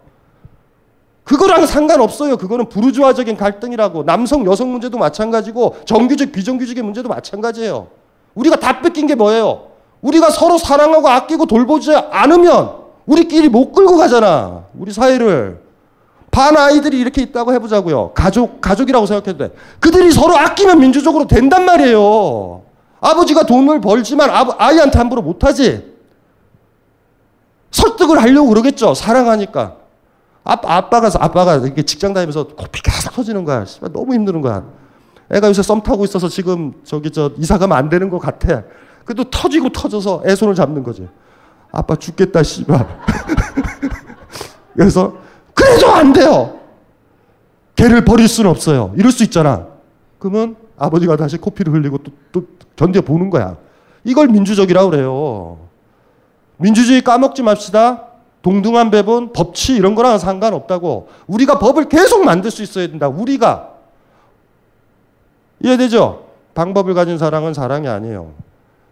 [SPEAKER 5] 그거랑 상관없어요. 그거는 부르주아적인 갈등이라고. 남성, 여성 문제도 마찬가지고 정규직, 비정규직의 문제도 마찬가지예요. 우리가 다 뺏긴 게 뭐예요? 우리가 서로 사랑하고 아끼고 돌보지 않으면 우리끼리 못 끌고 가잖아. 우리 사회를. 반 아이들이 이렇게 있다고 해보자고요. 가족, 가족이라고 생각해도 돼. 그들이 서로 아끼면 민주적으로 된단 말이에요. 아버지가 돈을 벌지만 아이한테 함부로 못하지. 설득을 하려고 그러겠죠. 사랑하니까. 아빠, 아빠가, 아빠가 이렇게 직장 다니면서 코피 계속 터지는 거야. 씨발, 너무 힘드는 거야. 애가 요새 썸 타고 있어서 지금 저기 저 이사 가면 안 되는 것 같아. 그래도 터지고 터져서 애 손을 잡는 거지. 아빠 죽겠다, 씨발. 그래서, 그래도 안 돼요! 걔를 버릴 수는 없어요. 이럴 수 있잖아. 그러면 아버지가 다시 코피를 흘리고 또, 또 견뎌보는 거야. 이걸 민주적이라고 그래요. 민주주의 까먹지 맙시다. 동등한 배분, 법치 이런 거랑 상관없다고. 우리가 법을 계속 만들 수 있어야 된다. 우리가. 이해되죠? 방법을 가진 사랑은 사랑이 아니에요.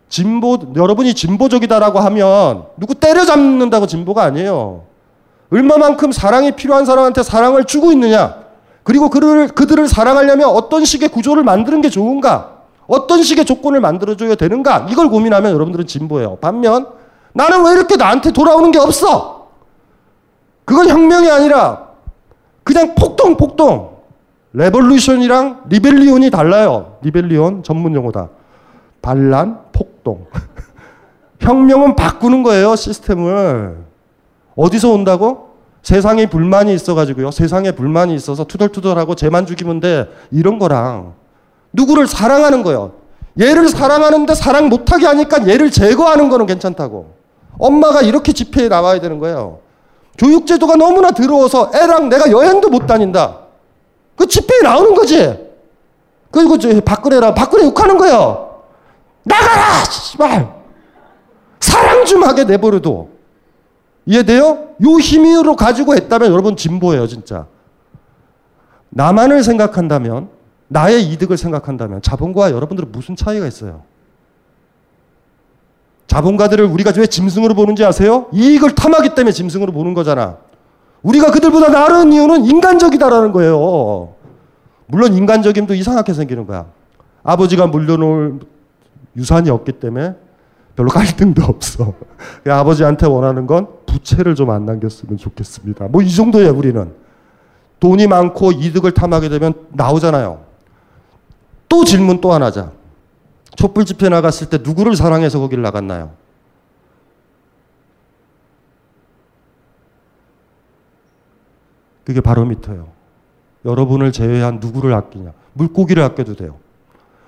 [SPEAKER 5] 진보, 여러분이 진보적이다라고 하면 누구 때려잡는다고 진보가 아니에요. 얼마만큼 사랑이 필요한 사람한테 사랑을 주고 있느냐. 그리고 그를, 그들을 사랑하려면 어떤 식의 구조를 만드는 게 좋은가. 어떤 식의 조건을 만들어줘야 되는가. 이걸 고민하면 여러분들은 진보예요. 반면 나는 왜 이렇게 나한테 돌아오는 게 없어? 그건 혁명이 아니라 그냥 폭동, 폭동. revolution이랑 rebellion이 달라요. rebellion 전문 용어다. 반란, 폭동. 혁명은 바꾸는 거예요, 시스템을. 어디서 온다고? 세상에 불만이 있어가지고요. 세상에 불만이 있어서 투덜투덜하고 쟤만 죽이면 돼. 이런 거랑 누구를 사랑하는 거예요. 얘를 사랑하는데 사랑 못하게 하니까 얘를 제거하는 거는 괜찮다고. 엄마가 이렇게 집회에 나와야 되는 거예요. 교육제도가 너무나 더러워서 애랑 내가 여행도 못 다닌다. 그 집회에 나오는 거지. 그리고 저 박근혜라 박근혜 욕하는 거예요. 나가라! 씨발! 사랑 좀 하게 내버려둬. 이해돼요? 요 힘으로 가지고 했다면 여러분 진보예요, 진짜. 나만을 생각한다면, 나의 이득을 생각한다면 자본과 여러분들은 무슨 차이가 있어요? 자본가들을 우리가 왜 짐승으로 보는지 아세요? 이익을 탐하기 때문에 짐승으로 보는 거잖아. 우리가 그들보다 나은 이유는 인간적이다라는 거예요. 물론 인간적임도 이상하게 생기는 거야. 아버지가 물려놓을 유산이 없기 때문에 별로 갈등도 없어. 아버지한테 원하는 건 부채를 좀 안 남겼으면 좋겠습니다. 뭐 이 정도예요, 우리는. 돈이 많고 이득을 탐하게 되면 나오잖아요. 또 질문 또 하나자. 촛불 집회 나갔을 때 누구를 사랑해서 거기를 나갔나요? 그게 바로미터예요. 여러분을 제외한 누구를 아끼냐? 물고기를 아껴도 돼요.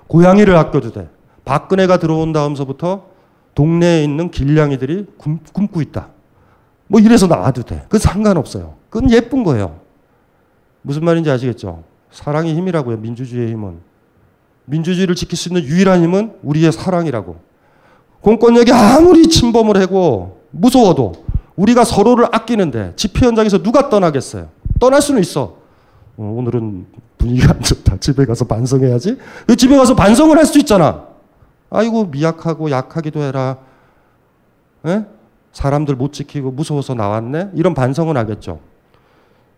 [SPEAKER 5] 고양이를 아껴도 돼. 박근혜가 들어온 다음서부터 동네에 있는 길냥이들이 굶, 고 있다. 뭐 이래서 나와도 돼. 그건 상관없어요. 그건 예쁜 거예요. 무슨 말인지 아시겠죠? 사랑의 힘이라고요. 민주주의의 힘은. 민주주의를 지킬 수 있는 유일한 힘은 우리의 사랑이라고. 공권력이 아무리 침범을 하고 무서워도 우리가 서로를 아끼는데 집회 현장에서 누가 떠나겠어요? 떠날 수는 있어. 어, 오늘은 분위기가 안 좋다. 집에 가서 반성해야지. 그 집에 가서 반성을 할 수 있잖아. 아이고 미약하고 약하기도 해라. 에? 예? 사람들 못 지키고 무서워서 나왔네. 이런 반성은 하겠죠.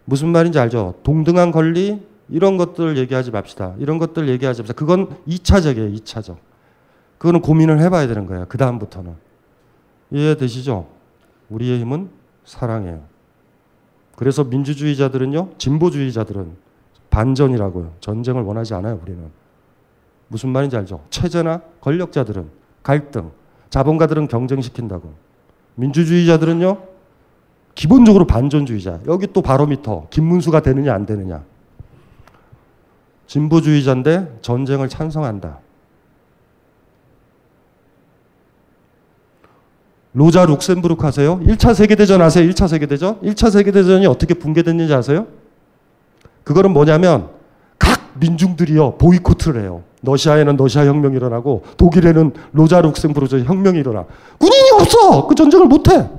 [SPEAKER 5] 무슨 말인지 알죠? 동등한 권리 이런 것들 얘기하지 맙시다. 이런 것들 얘기하지 맙시다. 그건 2차적이에요. 2차적. 그거는 고민을 해봐야 되는 거예요. 그 다음부터는 이해되시죠? 우리의 힘은 사랑이에요. 그래서 민주주의자들은요, 진보주의자들은 반전이라고요. 전쟁을 원하지 않아요, 우리는. 무슨 말인지 알죠? 체제나 권력자들은 갈등, 자본가들은 경쟁시킨다고. 민주주의자들은요, 기본적으로 반전주의자. 여기 또 바로미터. 김문수가 되느냐, 안 되느냐. 진보주의자인데 전쟁을 찬성한다. 로자 룩셈부르크 아세요? 1차 세계대전 아세요? 1차 세계대전? 1차 세계대전이 어떻게 붕괴됐는지 아세요? 그거는 뭐냐면 각 민중들이요 보이콧을 해요. 러시아에는 러시아 혁명이 일어나고 독일에는 로자 룩셈부르크 혁명이 일어나. 군인이 없어. 그 전쟁을 못 해.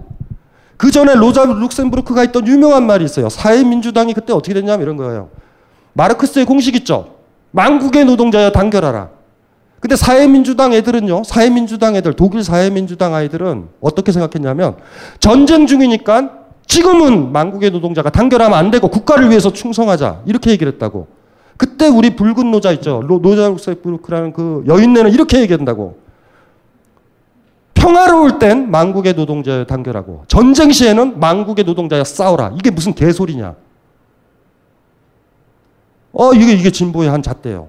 [SPEAKER 5] 그 전에 로자 룩셈부르크가 있던 유명한 말이 있어요. 사회민주당이 그때 어떻게 됐냐면 이런 거예요. 마르크스의 공식 있죠. 망국의 노동자여 단결하라. 근데 사회민주당 애들은요, 사회민주당 애들, 독일 사회민주당 아이들은 어떻게 생각했냐면, 전쟁 중이니까 지금은 망국의 노동자가 단결하면 안 되고 국가를 위해서 충성하자. 이렇게 얘기를 했다고. 그때 우리 붉은 노자 있죠. 노자 룩셈부르크라는 그 여인네는 이렇게 얘기한다고. 평화로울 땐 망국의 노동자여 단결하고, 전쟁 시에는 망국의 노동자여 싸워라. 이게 무슨 개소리냐. 어, 이게, 이게 진보의 한 잣대예요.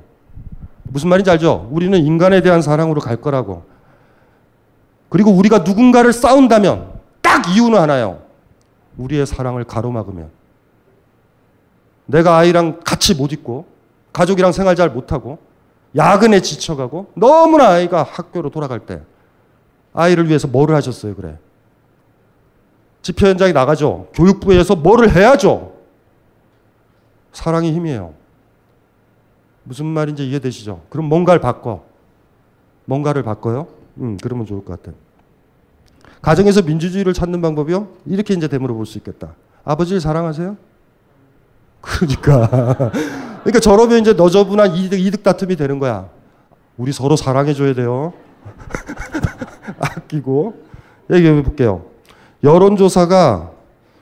[SPEAKER 5] 무슨 말인지 알죠? 우리는 인간에 대한 사랑으로 갈 거라고. 그리고 우리가 누군가를 싸운다면 딱 이유는 하나요. 우리의 사랑을 가로막으면. 내가 아이랑 같이 못 있고, 가족이랑 생활 잘 못하고, 야근에 지쳐가고, 너무나 아이가 학교로 돌아갈 때, 아이를 위해서 뭐를 하셨어요, 그래? 집회 현장에 나가죠. 교육부에서 뭐를 해야죠. 사랑이 힘이에요. 무슨 말인지 이해되시죠? 그럼 뭔가를 바꿔. 뭔가를 바꿔요? 음, 그러면 좋을 것 같아. 가정에서 민주주의를 찾는 방법이요? 이렇게 이제 되물어 볼 수 있겠다. 아버지를 사랑하세요? 그러니까. 그러니까 저러면 이제 너저분한 이득, 이득 다툼이 되는 거야. 우리 서로 사랑해줘야 돼요. 아끼고. 얘기해 볼게요. 여론조사가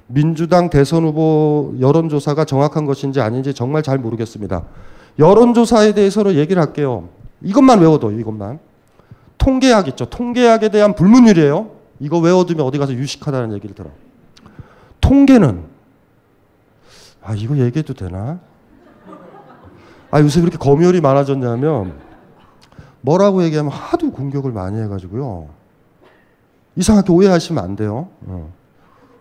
[SPEAKER 5] 민주당 대선 후보 여론조사가 정확한 것인지 아닌지 정말 잘 모르겠습니다. 여론조사에 대해서로 얘기를 할게요. 이것만 외워둬, 이것만. 통계학 있죠. 통계학에 대한 불문율이에요. 이거 외워두면 어디 가서 유식하다는 얘기를 들어. 통계는, 아, 이거 얘기해도 되나? 아, 요새 그렇게 검열이 많아졌냐면, 뭐라고 얘기하면 하도 공격을 많이 해가지고요. 이상하게 오해하시면 안 돼요. 어.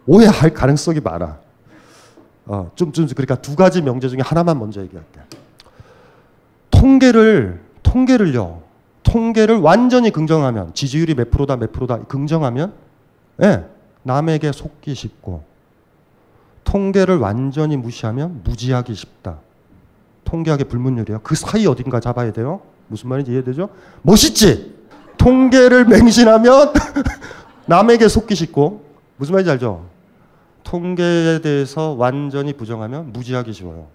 [SPEAKER 5] 오해할 가능성이 많아. 어, 좀, 좀, 그러니까 두 가지 명제 중에 하나만 먼저 얘기할게. 통계를 통계를요. 통계를 완전히 긍정하면 지지율이 몇 프로다 몇 프로다 긍정하면 예, 남에게 속기 쉽고 통계를 완전히 무시하면 무지하기 쉽다. 통계학의 불문율이에요. 그 사이 어딘가 잡아야 돼요. 무슨 말인지 이해되죠? 멋있지? 통계를 맹신하면 남에게 속기 쉽고 무슨 말인지 알죠? 통계에 대해서 완전히 부정하면 무지하기 쉬워요.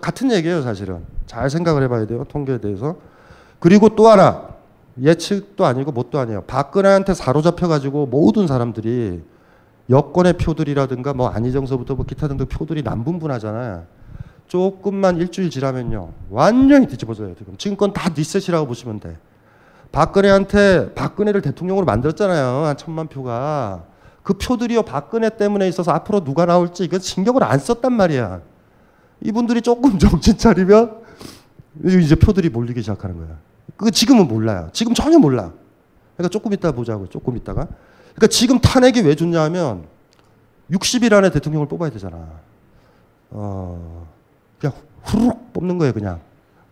[SPEAKER 5] 같은 얘기예요, 사실은. 잘 생각을 해봐야 돼요, 통계에 대해서. 그리고 또 하나, 예측도 아니고 뭣도 아니에요. 박근혜한테 사로잡혀 가지고 모든 사람들이 여권의 표들이라든가 뭐 안희정서부터 뭐 기타 등등 표들이 남분분하잖아요. 조금만 일주일 지나면요 완전히 뒤집어져요 지금 지금 건 다 리셋이라고 보시면 돼 박근혜한테 박근혜를 대통령으로 만들었잖아요 한 천만 표가 그 표들이요 박근혜 때문에 있어서 앞으로 누가 나올지 이거 신경을 안 썼단 말이야 이분들이 조금 정신 차리면 이제 표들이 몰리기 시작하는 거야 그 지금은 몰라요 지금 전혀 몰라 그러니까 조금 이따 보자고 조금 있다가 그러니까 지금 탄핵이 왜 좋냐면 60일 안에 대통령을 뽑아야 되잖아 어 그냥 후루룩 뽑는 거예요, 그냥.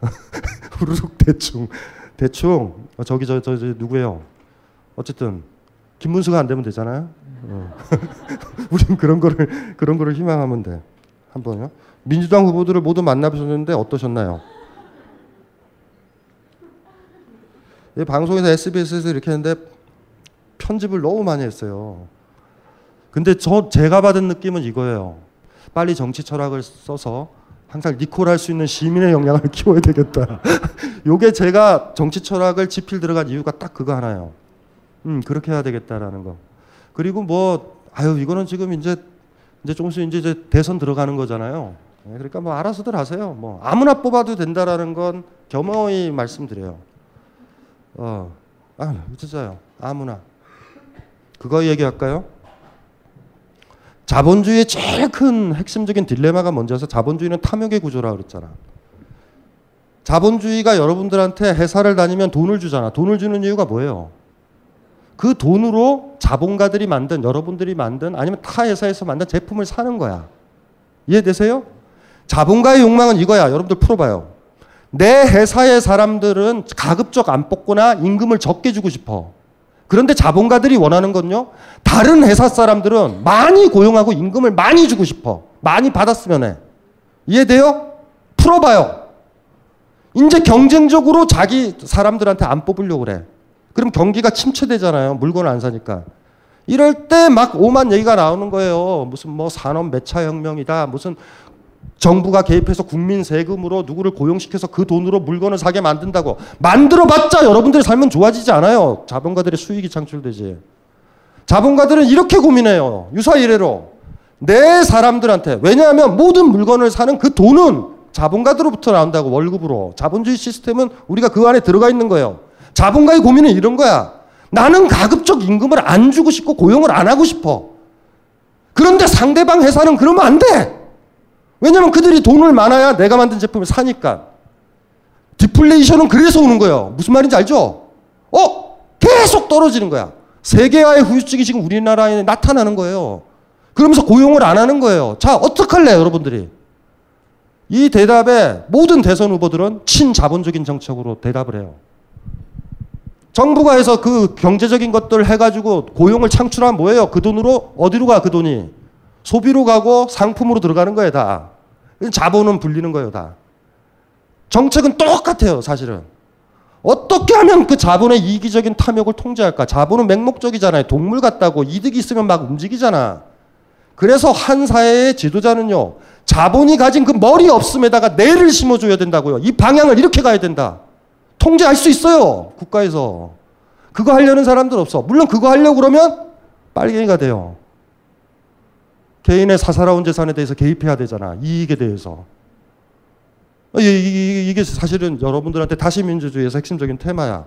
[SPEAKER 5] 후루룩 대충 대충 어, 저기 저, 저, 저 누구예요? 어쨌든 김문수가 안 되면 되잖아요. 어. 우린 그런 거를 그런 거를 희망하면 돼. 한 번요. 민주당 후보들을 모두 만나보셨는데 어떠셨나요? 이 방송에서 SBS에서 이렇게 했는데 편집을 너무 많이 했어요. 근데 저 제가 받은 느낌은 이거예요. 빨리 정치 철학을 써서 항상 리콜할 수 있는 시민의 역량을 키워야 되겠다. 요게 제가 정치 철학을 지필 들어간 이유가 딱 그거 하나요. 음, 그렇게 해야 되겠다라는 거. 그리고 뭐 아유, 이거는 지금 이제 이제 조금씩 이제 대선 들어가는 거잖아요. 네, 그러니까 뭐 알아서들 하세요. 뭐 아무나 뽑아도 된다라는 건 겸허히 말씀드려요. 어, 아, 진짜요. 아무나. 그거 얘기할까요? 자본주의의 제일 큰 핵심적인 딜레마가 뭔지아서 자본주의는 탐욕의 구조라 그랬잖아. 자본주의가 여러분들한테 회사를 다니면 돈을 주잖아. 돈을 주는 이유가 뭐예요? 그 돈으로 자본가들이 만든 여러분들이 만든 아니면 타 회사에서 만든 제품을 사는 거야. 이해되세요? 자본가의 욕망은 이거야. 여러분들 풀어봐요. 내 회사의 사람들은 가급적 안 뽑거나 임금을 적게 주고 싶어. 그런데 자본가들이 원하는 건요. 다른 회사 사람들은 많이 고용하고 임금을 많이 주고 싶어. 많이 받았으면 해. 이해돼요? 풀어봐요. 이제 경쟁적으로 자기 사람들한테 안 뽑으려고 그래. 그럼 경기가 침체되잖아요. 물건을 안 사니까. 이럴 때 막 오만 얘기가 나오는 거예요. 무슨 뭐 산업 매차 혁명이다. 무슨 정부가 개입해서 국민 세금으로 누구를 고용시켜서 그 돈으로 물건을 사게 만든다고 만들어봤자 여러분들의 삶은 좋아지지 않아요. 자본가들의 수익이 창출되지. 자본가들은 이렇게 고민해요. 유사 이래로 내 사람들한테 왜냐하면 모든 물건을 사는 그 돈은 자본가들로부터 나온다고 월급으로 자본주의 시스템은 우리가 그 안에 들어가 있는 거예요. 자본가의 고민은 이런 거야. 나는 가급적 임금을 안 주고 싶고 고용을 안 하고 싶어. 그런데 상대방 회사는 그러면 안 돼. 왜냐면 그들이 돈을 많아야 내가 만든 제품을 사니까. 디플레이션은 그래서 오는 거예요. 무슨 말인지 알죠? 어? 계속 떨어지는 거야. 세계화의 후유증이 지금 우리나라에 나타나는 거예요. 그러면서 고용을 안 하는 거예요. 자, 어떡할래, 여러분들이? 이 대답에 모든 대선 후보들은 친자본적인 정책으로 대답을 해요. 정부가 해서 그 경제적인 것들 해가지고 고용을 창출하면 뭐예요? 그 돈으로 어디로 가, 그 돈이? 소비로 가고 상품으로 들어가는 거예요, 다. 자본은 불리는 거예요, 다. 정책은 똑같아요, 사실은. 어떻게 하면 그 자본의 이기적인 탐욕을 통제할까? 자본은 맹목적이잖아요. 동물 같다고 이득이 있으면 막 움직이잖아. 그래서 한 사회의 지도자는요, 자본이 가진 그 머리 없음에다가 뇌를 심어줘야 된다고요. 이 방향을 이렇게 가야 된다. 통제할 수 있어요, 국가에서. 그거 하려는 사람들 없어. 물론 그거 하려고 그러면 빨갱이가 돼요. 개인의 사사로운 재산에 대해서 개입해야 되잖아. 이익에 대해서. 이게 사실은 여러분들한테 다시 민주주의에서 핵심적인 테마야.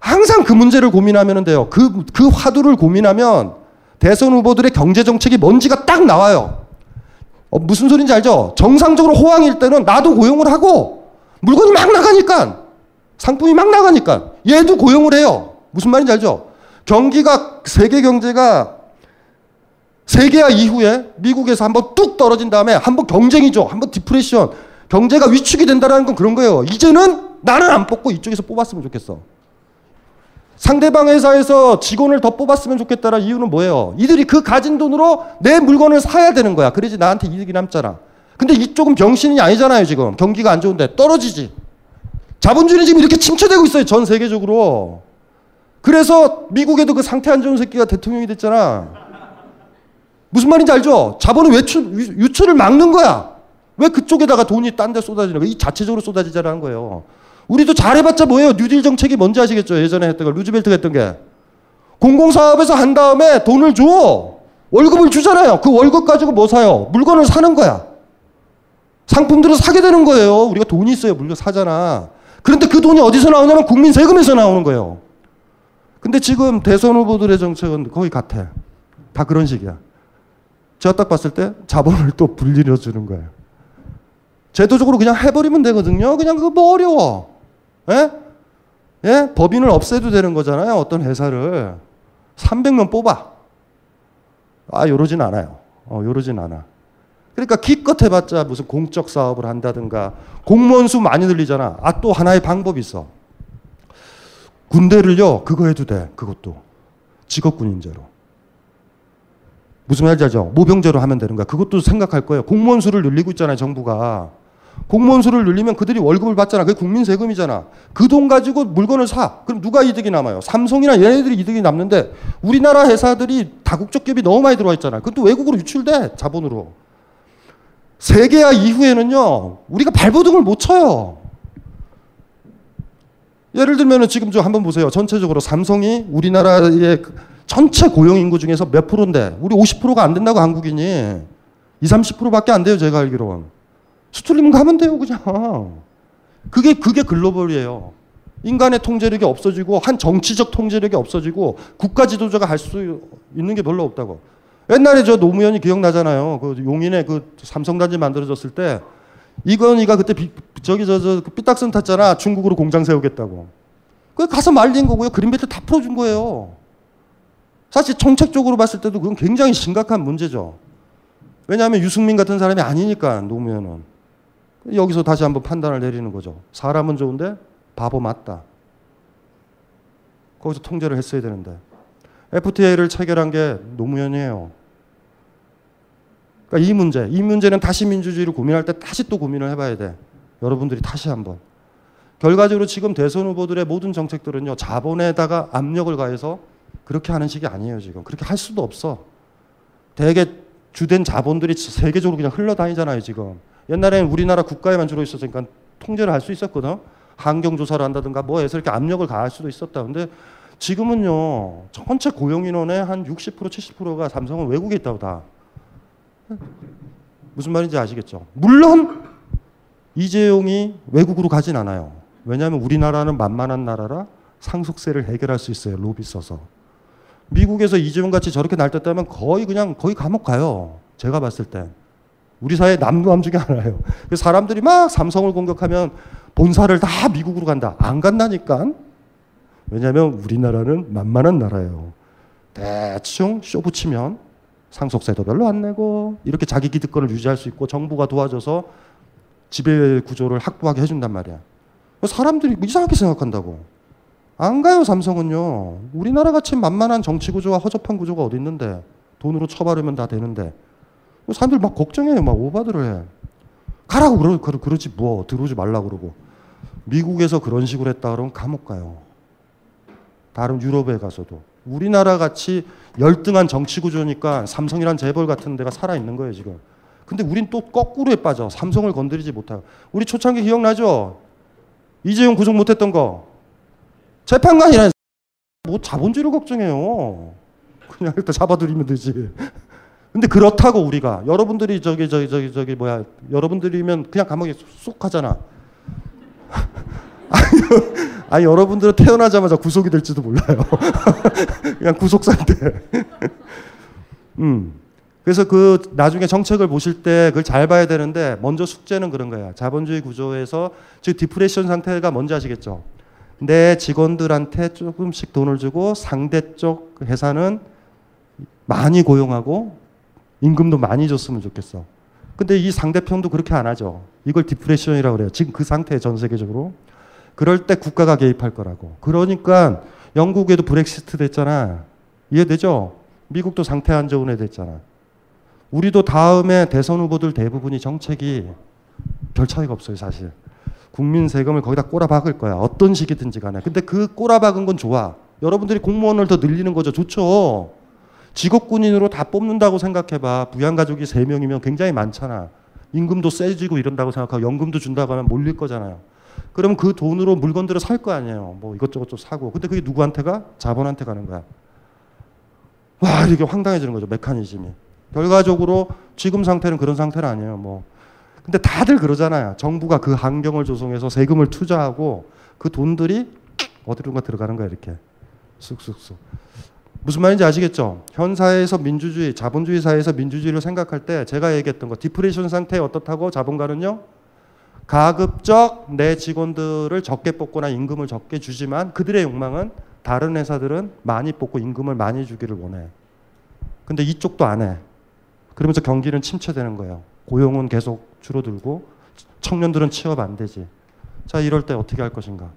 [SPEAKER 5] 항상 그 문제를 고민하면 돼요. 그, 그 화두를 고민하면 대선 후보들의 경제 정책이 뭔지가 딱 나와요. 어, 무슨 소린지 알죠? 정상적으로 호황일 때는 나도 고용을 하고 물건이 막 나가니까 상품이 막 나가니까 얘도 고용을 해요. 무슨 말인지 알죠? 경기가 세계 경제가 세계화 이후에 미국에서 한번 뚝 떨어진 다음에 한번 경쟁이죠. 한번 디프레션. 경제가 위축이 된다는 건 그런 거예요. 이제는 나는 안 뽑고 이쪽에서 뽑았으면 좋겠어. 상대방 회사에서 직원을 더 뽑았으면 좋겠다는 이유는 뭐예요? 이들이 그 가진 돈으로 내 물건을 사야 되는 거야. 그래야지 나한테 이득이 남잖아. 근데 이쪽은 병신이 아니잖아요, 지금. 경기가 안 좋은데. 떨어지지. 자본주의는 지금 이렇게 침체되고 있어요, 전 세계적으로. 그래서 미국에도 그 상태 안 좋은 새끼가 대통령이 됐잖아. 무슨 말인지 알죠? 자본은 외출, 유출을 막는 거야. 왜 그쪽에다가 돈이 딴 데 쏟아지는 거야? 이 자체적으로 쏟아지자라는 거예요. 우리도 잘해봤자 뭐예요? 뉴딜 정책이 뭔지 아시겠죠? 예전에 했던 거 루즈벨트가 했던 게 공공사업에서 한 다음에 돈을 줘 월급을 주잖아요. 그 월급 가지고 뭐 사요? 물건을 사는 거야. 상품들을 사게 되는 거예요. 우리가 돈이 있어요. 물건 사잖아. 그런데 그 돈이 어디서 나오냐면 국민 세금에서 나오는 거예요. 근데 지금 대선 후보들의 정책은 거의 같아. 다 그런 식이야. 제가 딱 봤을 때 자본을 또 불리려 주는 거예요. 제도적으로 그냥 해버리면 되거든요. 그냥 그거 뭐 어려워. 예? 예? 법인을 없애도 되는 거잖아요. 어떤 회사를. 300명 뽑아. 아, 요러진 않아요. 어, 요러진 않아. 그러니까 기껏 해봤자 무슨 공적 사업을 한다든가 공무원 수 많이 늘리잖아. 아, 또 하나의 방법이 있어. 군대를요, 그거 해도 돼. 그것도. 직업군인제로. 무슨 말인지 알죠? 모병제로 하면 되는 거야. 그것도 생각할 거예요. 공무원 수를 늘리고 있잖아요, 정부가. 공무원 수를 늘리면 그들이 월급을 받잖아. 그게 국민 세금이잖아. 그 돈 가지고 물건을 사. 그럼 누가 이득이 남아요? 삼성이나 얘네들이 이득이 남는데 우리나라 회사들이 다국적 기업이 너무 많이 들어와 있잖아요. 그것도 외국으로 유출돼. 자본으로. 세계화 이후에는요. 우리가 발버둥을 못 쳐요. 예를 들면 지금 좀 한번 보세요. 전체적으로 삼성이 우리나라의 전체 고용 인구 중에서 몇 프로인데 우리 50%가 안 된다고 한국인이 2, 30%밖에 안 돼요. 제가 알기로는. 수틀리면 가면 돼요, 그냥. 그게 그게 글로벌이에요. 인간의 통제력이 없어지고 한 정치적 통제력이 없어지고 국가 지도자가 할 수 있는 게 별로 없다고. 옛날에 저 노무현이 기억나잖아요. 그 용인에 그 삼성단지 만들어졌을 때 이건희가 그때 비, 저기 저저 그 삐딱선 탔잖아. 중국으로 공장 세우겠다고. 그 가서 말린 거고요. 그린벨트 다 풀어준 거예요. 사실 정책적으로 봤을 때도 그건 굉장히 심각한 문제죠. 왜냐하면 유승민 같은 사람이 아니니까 노무현은 여기서 다시 한번 판단을 내리는 거죠. 사람은 좋은데 바보 맞다. 거기서 통제를 했어야 되는데 FTA를 체결한 게 노무현이에요. 그러니까 이 문제, 이 문제는 다시 민주주의를 고민할 때 다시 또 고민을 해봐야 돼. 여러분들이 다시 한번. 결과적으로 지금 대선 후보들의 모든 정책들은요 자본에다가 압력을 가해서 그렇게 하는 식이 아니에요 지금. 그렇게 할 수도 없어. 대개 주된 자본들이 세계적으로 그냥 흘러다니잖아요 지금. 옛날에는 우리나라 국가에만 주로 있었으니까 통제를 할 수 있었거든. 환경 조사를 한다든가 뭐 해서 이렇게 압력을 가할 수도 있었다. 근데 지금은요 전체 고용 인원의 한 60% 70%가 삼성은 외국에 있다고 다. 무슨 말인지 아시겠죠? 물론 이재용이 외국으로 가진 않아요. 왜냐하면 우리나라는 만만한 나라라 상속세를 해결할 수 있어요. 로비 써서. 미국에서 이재용 같이 저렇게 날뛰었다면 거의 그냥 거의 감옥 가요. 제가 봤을 때. 우리 사회 남루함 중에 하나예요. 사람들이 막 삼성을 공격하면 본사를 다 미국으로 간다. 안 간다니까. 왜냐하면 우리나라는 만만한 나라예요. 대충 쇼 붙이면 상속세도 별로 안 내고 이렇게 자기 기득권을 유지할 수 있고 정부가 도와줘서 지배 구조를 확보하게 해준단 말이야. 사람들이 이상하게 생각한다고. 안 가요 삼성은요. 우리나라 같이 만만한 정치 구조와 허접한 구조가 어디 있는데 돈으로 쳐바르면 다 되는데 사람들 막 걱정해요. 막 오바들을 해. 가라고 그러, 그러, 그러지 뭐 들어오지 말라 그러고 미국에서 그런 식으로 했다 그러면 감옥 가요. 다른 유럽에 가서도 우리나라 같이 열등한 정치 구조니까 삼성이란 재벌 같은 데가 살아 있는 거예요 지금. 근데 우린 또 거꾸로에 빠져 삼성을 건드리지 못하고 우리 초창기 기억나죠? 이재용 구속 못했던 거 재판관이란 뭐 자본주의를 걱정해요. 그냥 일단 잡아들이면 되지. 근데 그렇다고 우리가 여러분들이 저기 저기 저기 저기 뭐야 여러분들이면 그냥 감옥에 쏙 가잖아. 아니, 아니 여러분들은 태어나자마자 구속이 될지도 몰라요. 그냥 구속 상태. 음. 그래서 그 나중에 정책을 보실 때 그걸 잘 봐야 되는데 먼저 숙제는 그런 거야. 자본주의 구조에서 즉 depression 상태가 뭔지 아시겠죠? 내 직원들한테 조금씩 돈을 주고 상대 쪽 회사는 많이 고용하고 임금도 많이 줬으면 좋겠어. 근데 이 상대편도 그렇게 안 하죠. 이걸 depression이라고 그래요. 지금 그 상태에 전 세계적으로. 그럴 때 국가가 개입할 거라고. 그러니까 영국에도 브렉시트 됐잖아. 이해되죠? 미국도 상태 안 좋은 애 됐잖아. 우리도 다음에 대선 후보들 대부분이 정책이 별 차이가 없어요, 사실. 국민 세금을 거기다 꼬라박을 거야. 어떤 식이든지 간에. 근데 그 꼬라박은 건 좋아. 여러분들이 공무원을 더 늘리는 거죠. 좋죠. 직업 군인으로 다 뽑는다고 생각해봐. 부양가족이 3명이면 굉장히 많잖아. 임금도 세지고 이런다고 생각하고 연금도 준다고 하면 몰릴 거잖아요. 그러면 그 돈으로 물건들을 살 거 아니에요. 뭐 이것저것 좀 사고. 근데 그게 누구한테 가? 자본한테 가는 거야. 와 이렇게 황당해지는 거죠 메커니즘이. 결과적으로 지금 상태는 그런 상태는 아니에요. 뭐 근데 다들 그러잖아요. 정부가 그 환경을 조성해서 세금을 투자하고 그 돈들이 어디론가 들어가는 거야 이렇게 쑥쑥쑥. 무슨 말인지 아시겠죠? 현 사회에서 민주주의, 자본주의 사회에서 민주주의를 생각할 때 제가 얘기했던 거 디프레션 상태 어떻다고 자본가는요? 가급적 내 직원들을 적게 뽑거나 임금을 적게 주지만 그들의 욕망은 다른 회사들은 많이 뽑고 임금을 많이 주기를 원해. 근데 이쪽도 안 해. 그러면서 경기는 침체되는 거예요. 고용은 계속 줄어들고 청년들은 취업 안 되지. 자, 이럴 때 어떻게 할 것인가?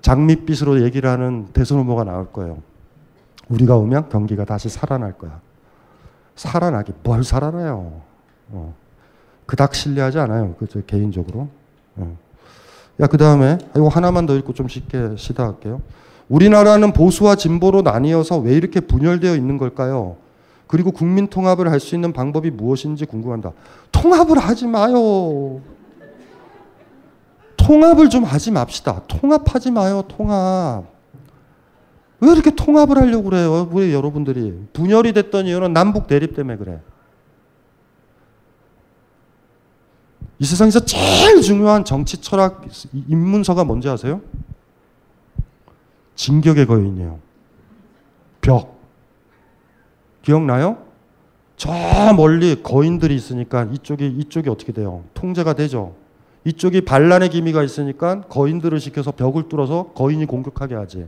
[SPEAKER 5] 장밋빛으로 얘기를 하는 대선 후보가 나올 거예요. 우리가 오면 경기가 다시 살아날 거야. 살아나기 뭘 살아나요? 어. 그닥 신뢰하지 않아요. 그저 개인적으로. 어. 야, 그 다음에 이거 하나만 더 읽고 좀 쉽게 시작할게요. 우리나라는 보수와 진보로 나뉘어서 왜 이렇게 분열되어 있는 걸까요? 그리고 국민 통합을 할 수 있는 방법이 무엇인지 궁금합니다. 통합을 하지 마요. 통합을 좀 하지 맙시다. 통합하지 마요. 통합. 왜 이렇게 통합을 하려고 그래요? 왜 여러분들이 분열이 됐던 이유는 남북 대립 때문에 그래. 이 세상에서 제일 중요한 정치 철학 입문서가 뭔지 아세요? 진격의 거인이에요. 벽. 기억나요? 저 멀리 거인들이 있으니까 이쪽이 이쪽이 어떻게 돼요? 통제가 되죠. 이쪽이 반란의 기미가 있으니까 거인들을 시켜서 벽을 뚫어서 거인이 공격하게 하지.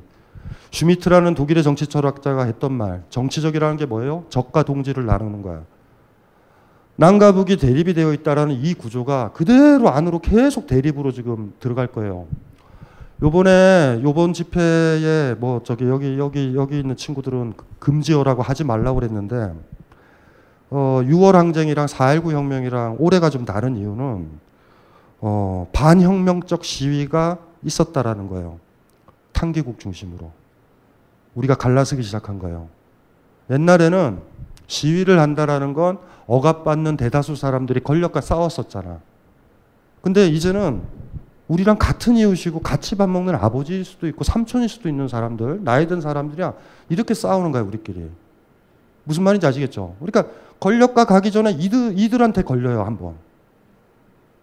[SPEAKER 5] 슈미트라는 독일의 정치 철학자가 했던 말, 정치적이라는 게 뭐예요? 적과 동지를 나누는 거야. 남과 북이 대립이 되어 있다라는 이 구조가 그대로 안으로 계속 대립으로 지금 들어갈 거예요. 요번에 요번 집회에 뭐 저기 여기 여기 여기 있는 친구들은 금지어라고 하지 말라고 그랬는데 어 6월 항쟁이랑 4.19 혁명이랑 올해가 좀 다른 이유는 어 반혁명적 시위가 있었다라는 거예요. 탄기국 중심으로. 우리가 갈라서기 시작한 거예요. 옛날에는 시위를 한다라는 건 억압받는 대다수 사람들이 권력과 싸웠었잖아. 근데 이제는 우리랑 같은 이웃이고 같이 밥 먹는 아버지일 수도 있고 삼촌일 수도 있는 사람들, 나이 든 사람들이랑 이렇게 싸우는 거야, 우리끼리. 무슨 말인지 아시겠죠? 그러니까 권력과 가기 전에 이들, 이들한테 걸려요, 한번.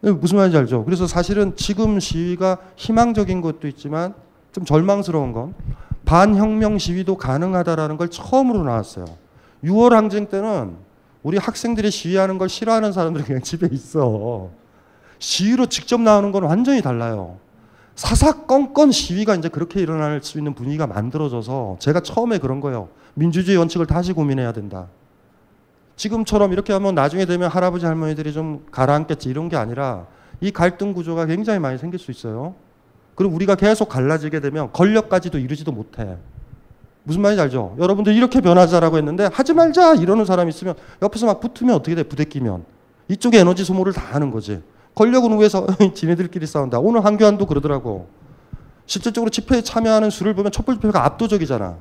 [SPEAKER 5] 무슨 말인지 알죠? 그래서 사실은 지금 시위가 희망적인 것도 있지만 좀 절망스러운 건 반혁명 시위도 가능하다라는 걸 처음으로 나왔어요. 6월 항쟁 때는 우리 학생들이 시위하는 걸 싫어하는 사람들이 그냥 집에 있어. 시위로 직접 나오는 건 완전히 달라요. 사사건건 시위가 이제 그렇게 일어날 수 있는 분위기가 만들어져서 제가 처음에 그런 거예요. 민주주의 원칙을 다시 고민해야 된다. 지금처럼 이렇게 하면 나중에 되면 할아버지 할머니들이 좀 가라앉겠지 이런 게 아니라 이 갈등 구조가 굉장히 많이 생길 수 있어요. 그리고 우리가 계속 갈라지게 되면 권력까지도 이루지도 못해. 무슨 말인지 알죠? 여러분들 이렇게 변하자라고 했는데 하지 말자 이러는 사람이 있으면 옆에서 막 붙으면 어떻게 돼? 부대끼면. 이쪽에 에너지 소모를 다 하는 거지. 권력은 위해서 지네들끼리 싸운다. 오늘 한교안도 그러더라고. 실질적으로 집회에 참여하는 수를 보면 촛불 집회가 압도적이잖아.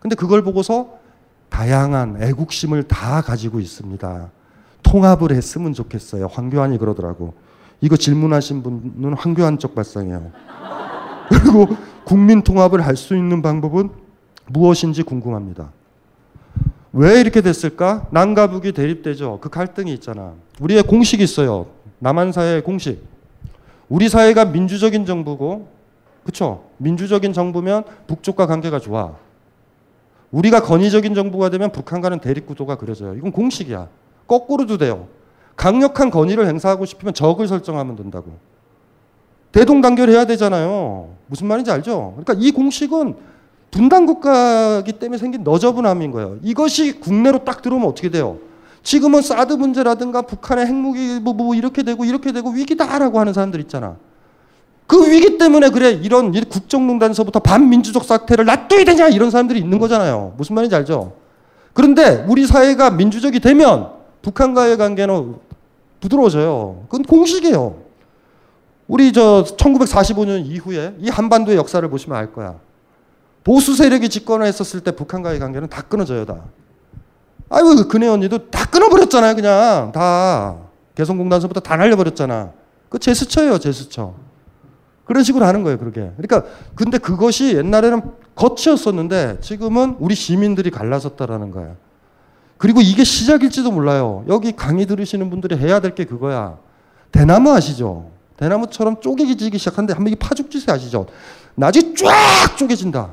[SPEAKER 5] 근데 그걸 보고서 다양한 애국심을 다 가지고 있습니다. 통합을 했으면 좋겠어요. 황교안이 그러더라고. 이거 질문하신 분은 황교안 쪽 발상이에요. 그리고 국민 통합을 할 수 있는 방법은 무엇인지 궁금합니다. 왜 이렇게 됐을까? 남과 북이 대립되죠. 그 갈등이 있잖아. 우리의 공식이 있어요. 남한 사회의 공식. 우리 사회가 민주적인 정부고, 그쵸? 민주적인 정부면 북쪽과 관계가 좋아. 우리가 건의적인 정부가 되면 북한과는 대립 구도가 그려져요. 이건 공식이야. 거꾸로도 돼요. 강력한 건의를 행사하고 싶으면 적을 설정하면 된다고. 대동단결해야 되잖아요. 무슨 말인지 알죠? 그러니까 이 공식은 분단 국가이기 때문에 생긴 너저분함인 거예요. 이것이 국내로 딱 들어오면 어떻게 돼요? 지금은 사드 문제라든가 북한의 핵무기 뭐, 뭐 이렇게 되고 이렇게 되고 위기다라고 하는 사람들 있잖아. 그 위기 때문에 그래 이런 국정농단서부터 반민주적 사태를 놔둬야 되냐 이런 사람들이 있는 거잖아요. 무슨 말인지 알죠? 그런데 우리 사회가 민주적이 되면 북한과의 관계는 부드러워져요. 그건 공식이에요. 우리 저 1945년 이후에 이 한반도의 역사를 보시면 알 거야. 보수 세력이 집권을 했었을 때 북한과의 관계는 다 끊어져요, 다. 아이고, 그네 언니도 다 끊어버렸잖아요, 그냥. 다. 개성공단서부터 다 날려버렸잖아. 그 제스처예요, 제스처. 그런 식으로 하는 거예요, 그렇게. 그러니까 근데 그것이 옛날에는 거치였었는데 지금은 우리 시민들이 갈라섰다라는 거예요. 그리고 이게 시작일지도 몰라요. 여기 강의 들으시는 분들이 해야 될 게 그거야. 대나무 아시죠? 대나무처럼 쪼개지기 시작하는데 한번 이게 파죽지세 아시죠? 나중에 쫙 쪼개진다.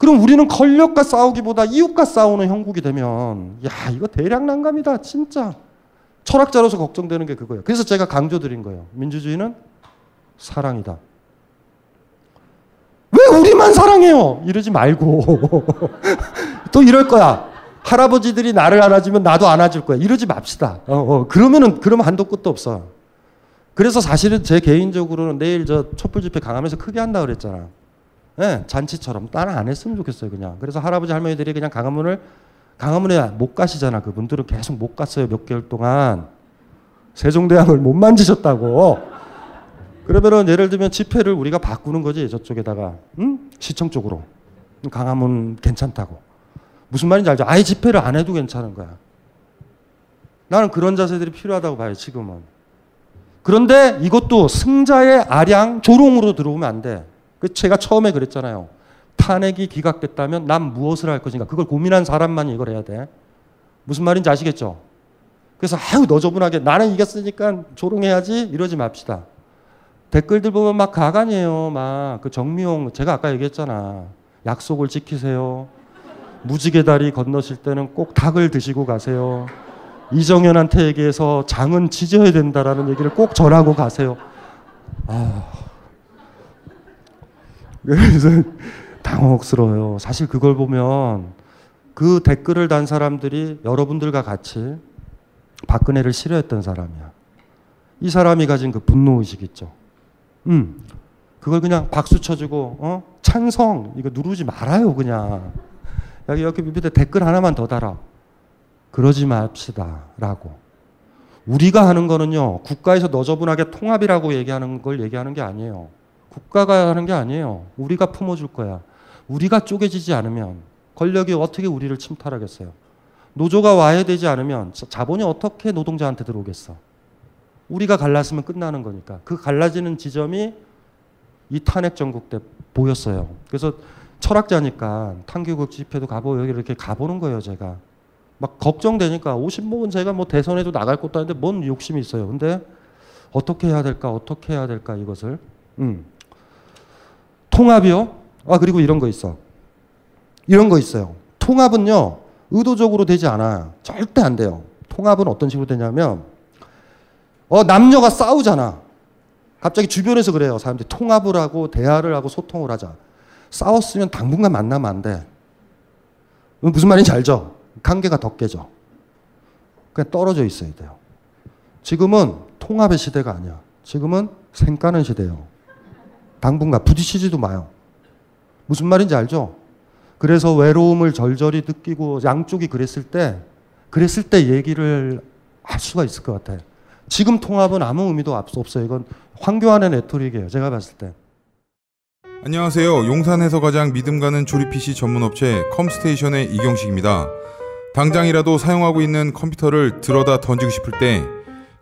[SPEAKER 5] 그럼 우리는 권력과 싸우기보다 이웃과 싸우는 형국이 되면 야 이거 대량 난감이다 진짜 철학자로서 걱정되는 게 그거예요. 그래서 제가 강조드린 거예요. 민주주의는 사랑이다. 왜 우리만 사랑해요? 이러지 말고 또 이럴 거야. 할아버지들이 나를 안아주면 나도 안아줄 거야. 이러지 맙시다. 어, 어. 그러면은 그러면 한도 끝도 없어. 그래서 사실은 제 개인적으로는 내일 저 촛불 집회 강하면서 크게 한다 그랬잖아. 예, 잔치처럼 나는 안 했으면 좋겠어요 그냥. 그래서 할아버지 할머니들이 그냥 강화문을 강화문에 못 가시잖아. 그분들은 계속 못 갔어요 몇 개월 동안. 세종대왕을 못 만지셨다고. 그러면은 예를 들면 집회를 우리가 바꾸는 거지 저쪽에다가 응? 시청 쪽으로 강화문 괜찮다고. 무슨 말인지 알죠? 아예 집회를 안 해도 괜찮은 거야. 나는 그런 자세들이 필요하다고 봐요 지금은. 그런데 이것도 승자의 아량 조롱으로 들어오면 안 돼. 그 제가 처음에 그랬잖아요. 탄핵이 기각됐다면 난 무엇을 할 것인가. 그걸 고민한 사람만이 이걸 해야 돼. 무슨 말인지 아시겠죠? 그래서 아유 너저분하게 나는 이겼으니까 조롱해야지 이러지 맙시다. 댓글들 보면 막 가관이에요. 막 그 정미용 제가 아까 얘기했잖아. 약속을 지키세요. 무지개 다리 건너실 때는 꼭 닭을 드시고 가세요. 이정현한테 얘기해서 장은 찢어야 된다라는 얘기를 꼭 전하고 가세요. 아. 그래서 당혹스러워요. 사실 그걸 보면 그 댓글을 단 사람들이 여러분들과 같이 박근혜를 싫어했던 사람이야. 이 사람이 가진 그 분노 의식 있죠. 음. 그걸 그냥 박수 쳐주고 어? 찬성 이거 누르지 말아요 그냥. 여기 여기 밑에 댓글 하나만 더 달아. 그러지 맙시다라고. 우리가 하는 거는요 국가에서 너저분하게 통합이라고 얘기하는 걸 얘기하는 게 아니에요. 국가가 하는 게 아니에요. 우리가 품어줄 거야. 우리가 쪼개지지 않으면 권력이 어떻게 우리를 침탈하겠어요? 노조가 와해되지 않으면 자본이 어떻게 노동자한테 들어오겠어? 우리가 갈랐으면 끝나는 거니까. 그 갈라지는 지점이 이 탄핵 전국 때 보였어요. 그래서 철학자니까 탄교국 집회도 가보고 여기 이렇게 가보는 거예요, 제가. 막 걱정되니까 50목은 제가 뭐 대선에도 나갈 것도 아닌데 뭔 욕심이 있어요. 근데 어떻게 해야 될까? 어떻게 해야 될까? 이것을. 음. 통합이요? 아, 그리고 이런 거 있어. 이런 거 있어요. 통합은요, 의도적으로 되지 않아요. 절대 안 돼요. 통합은 어떤 식으로 되냐면, 어, 남녀가 싸우잖아. 갑자기 주변에서 그래요. 사람들이 통합을 하고 대화를 하고 소통을 하자. 싸웠으면 당분간 만나면 안 돼. 무슨 말인지 알죠? 관계가 더 깨져. 그냥 떨어져 있어야 돼요. 지금은 통합의 시대가 아니야. 지금은 생까는 시대예요. 당분간 부딪히지도 마요. 무슨 말인지 알죠? 그래서 외로움을 절절히 느끼고 양쪽이 그랬을 때, 그랬을 때 얘기를 할 수가 있을 것 같아요. 지금 통합은 아무 의미도 없어요. 이건 황교안의 네트릭이에요. 제가 봤을 때.
[SPEAKER 6] 안녕하세요. 용산에서 가장 믿음 가는 조립 PC 전문 업체 컴스테이션의 이경식입니다. 당장이라도 사용하고 있는 컴퓨터를 들어다 던지고 싶을 때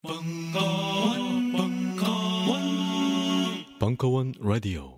[SPEAKER 7] 벙커원, 벙커원, 벙커원 라디오.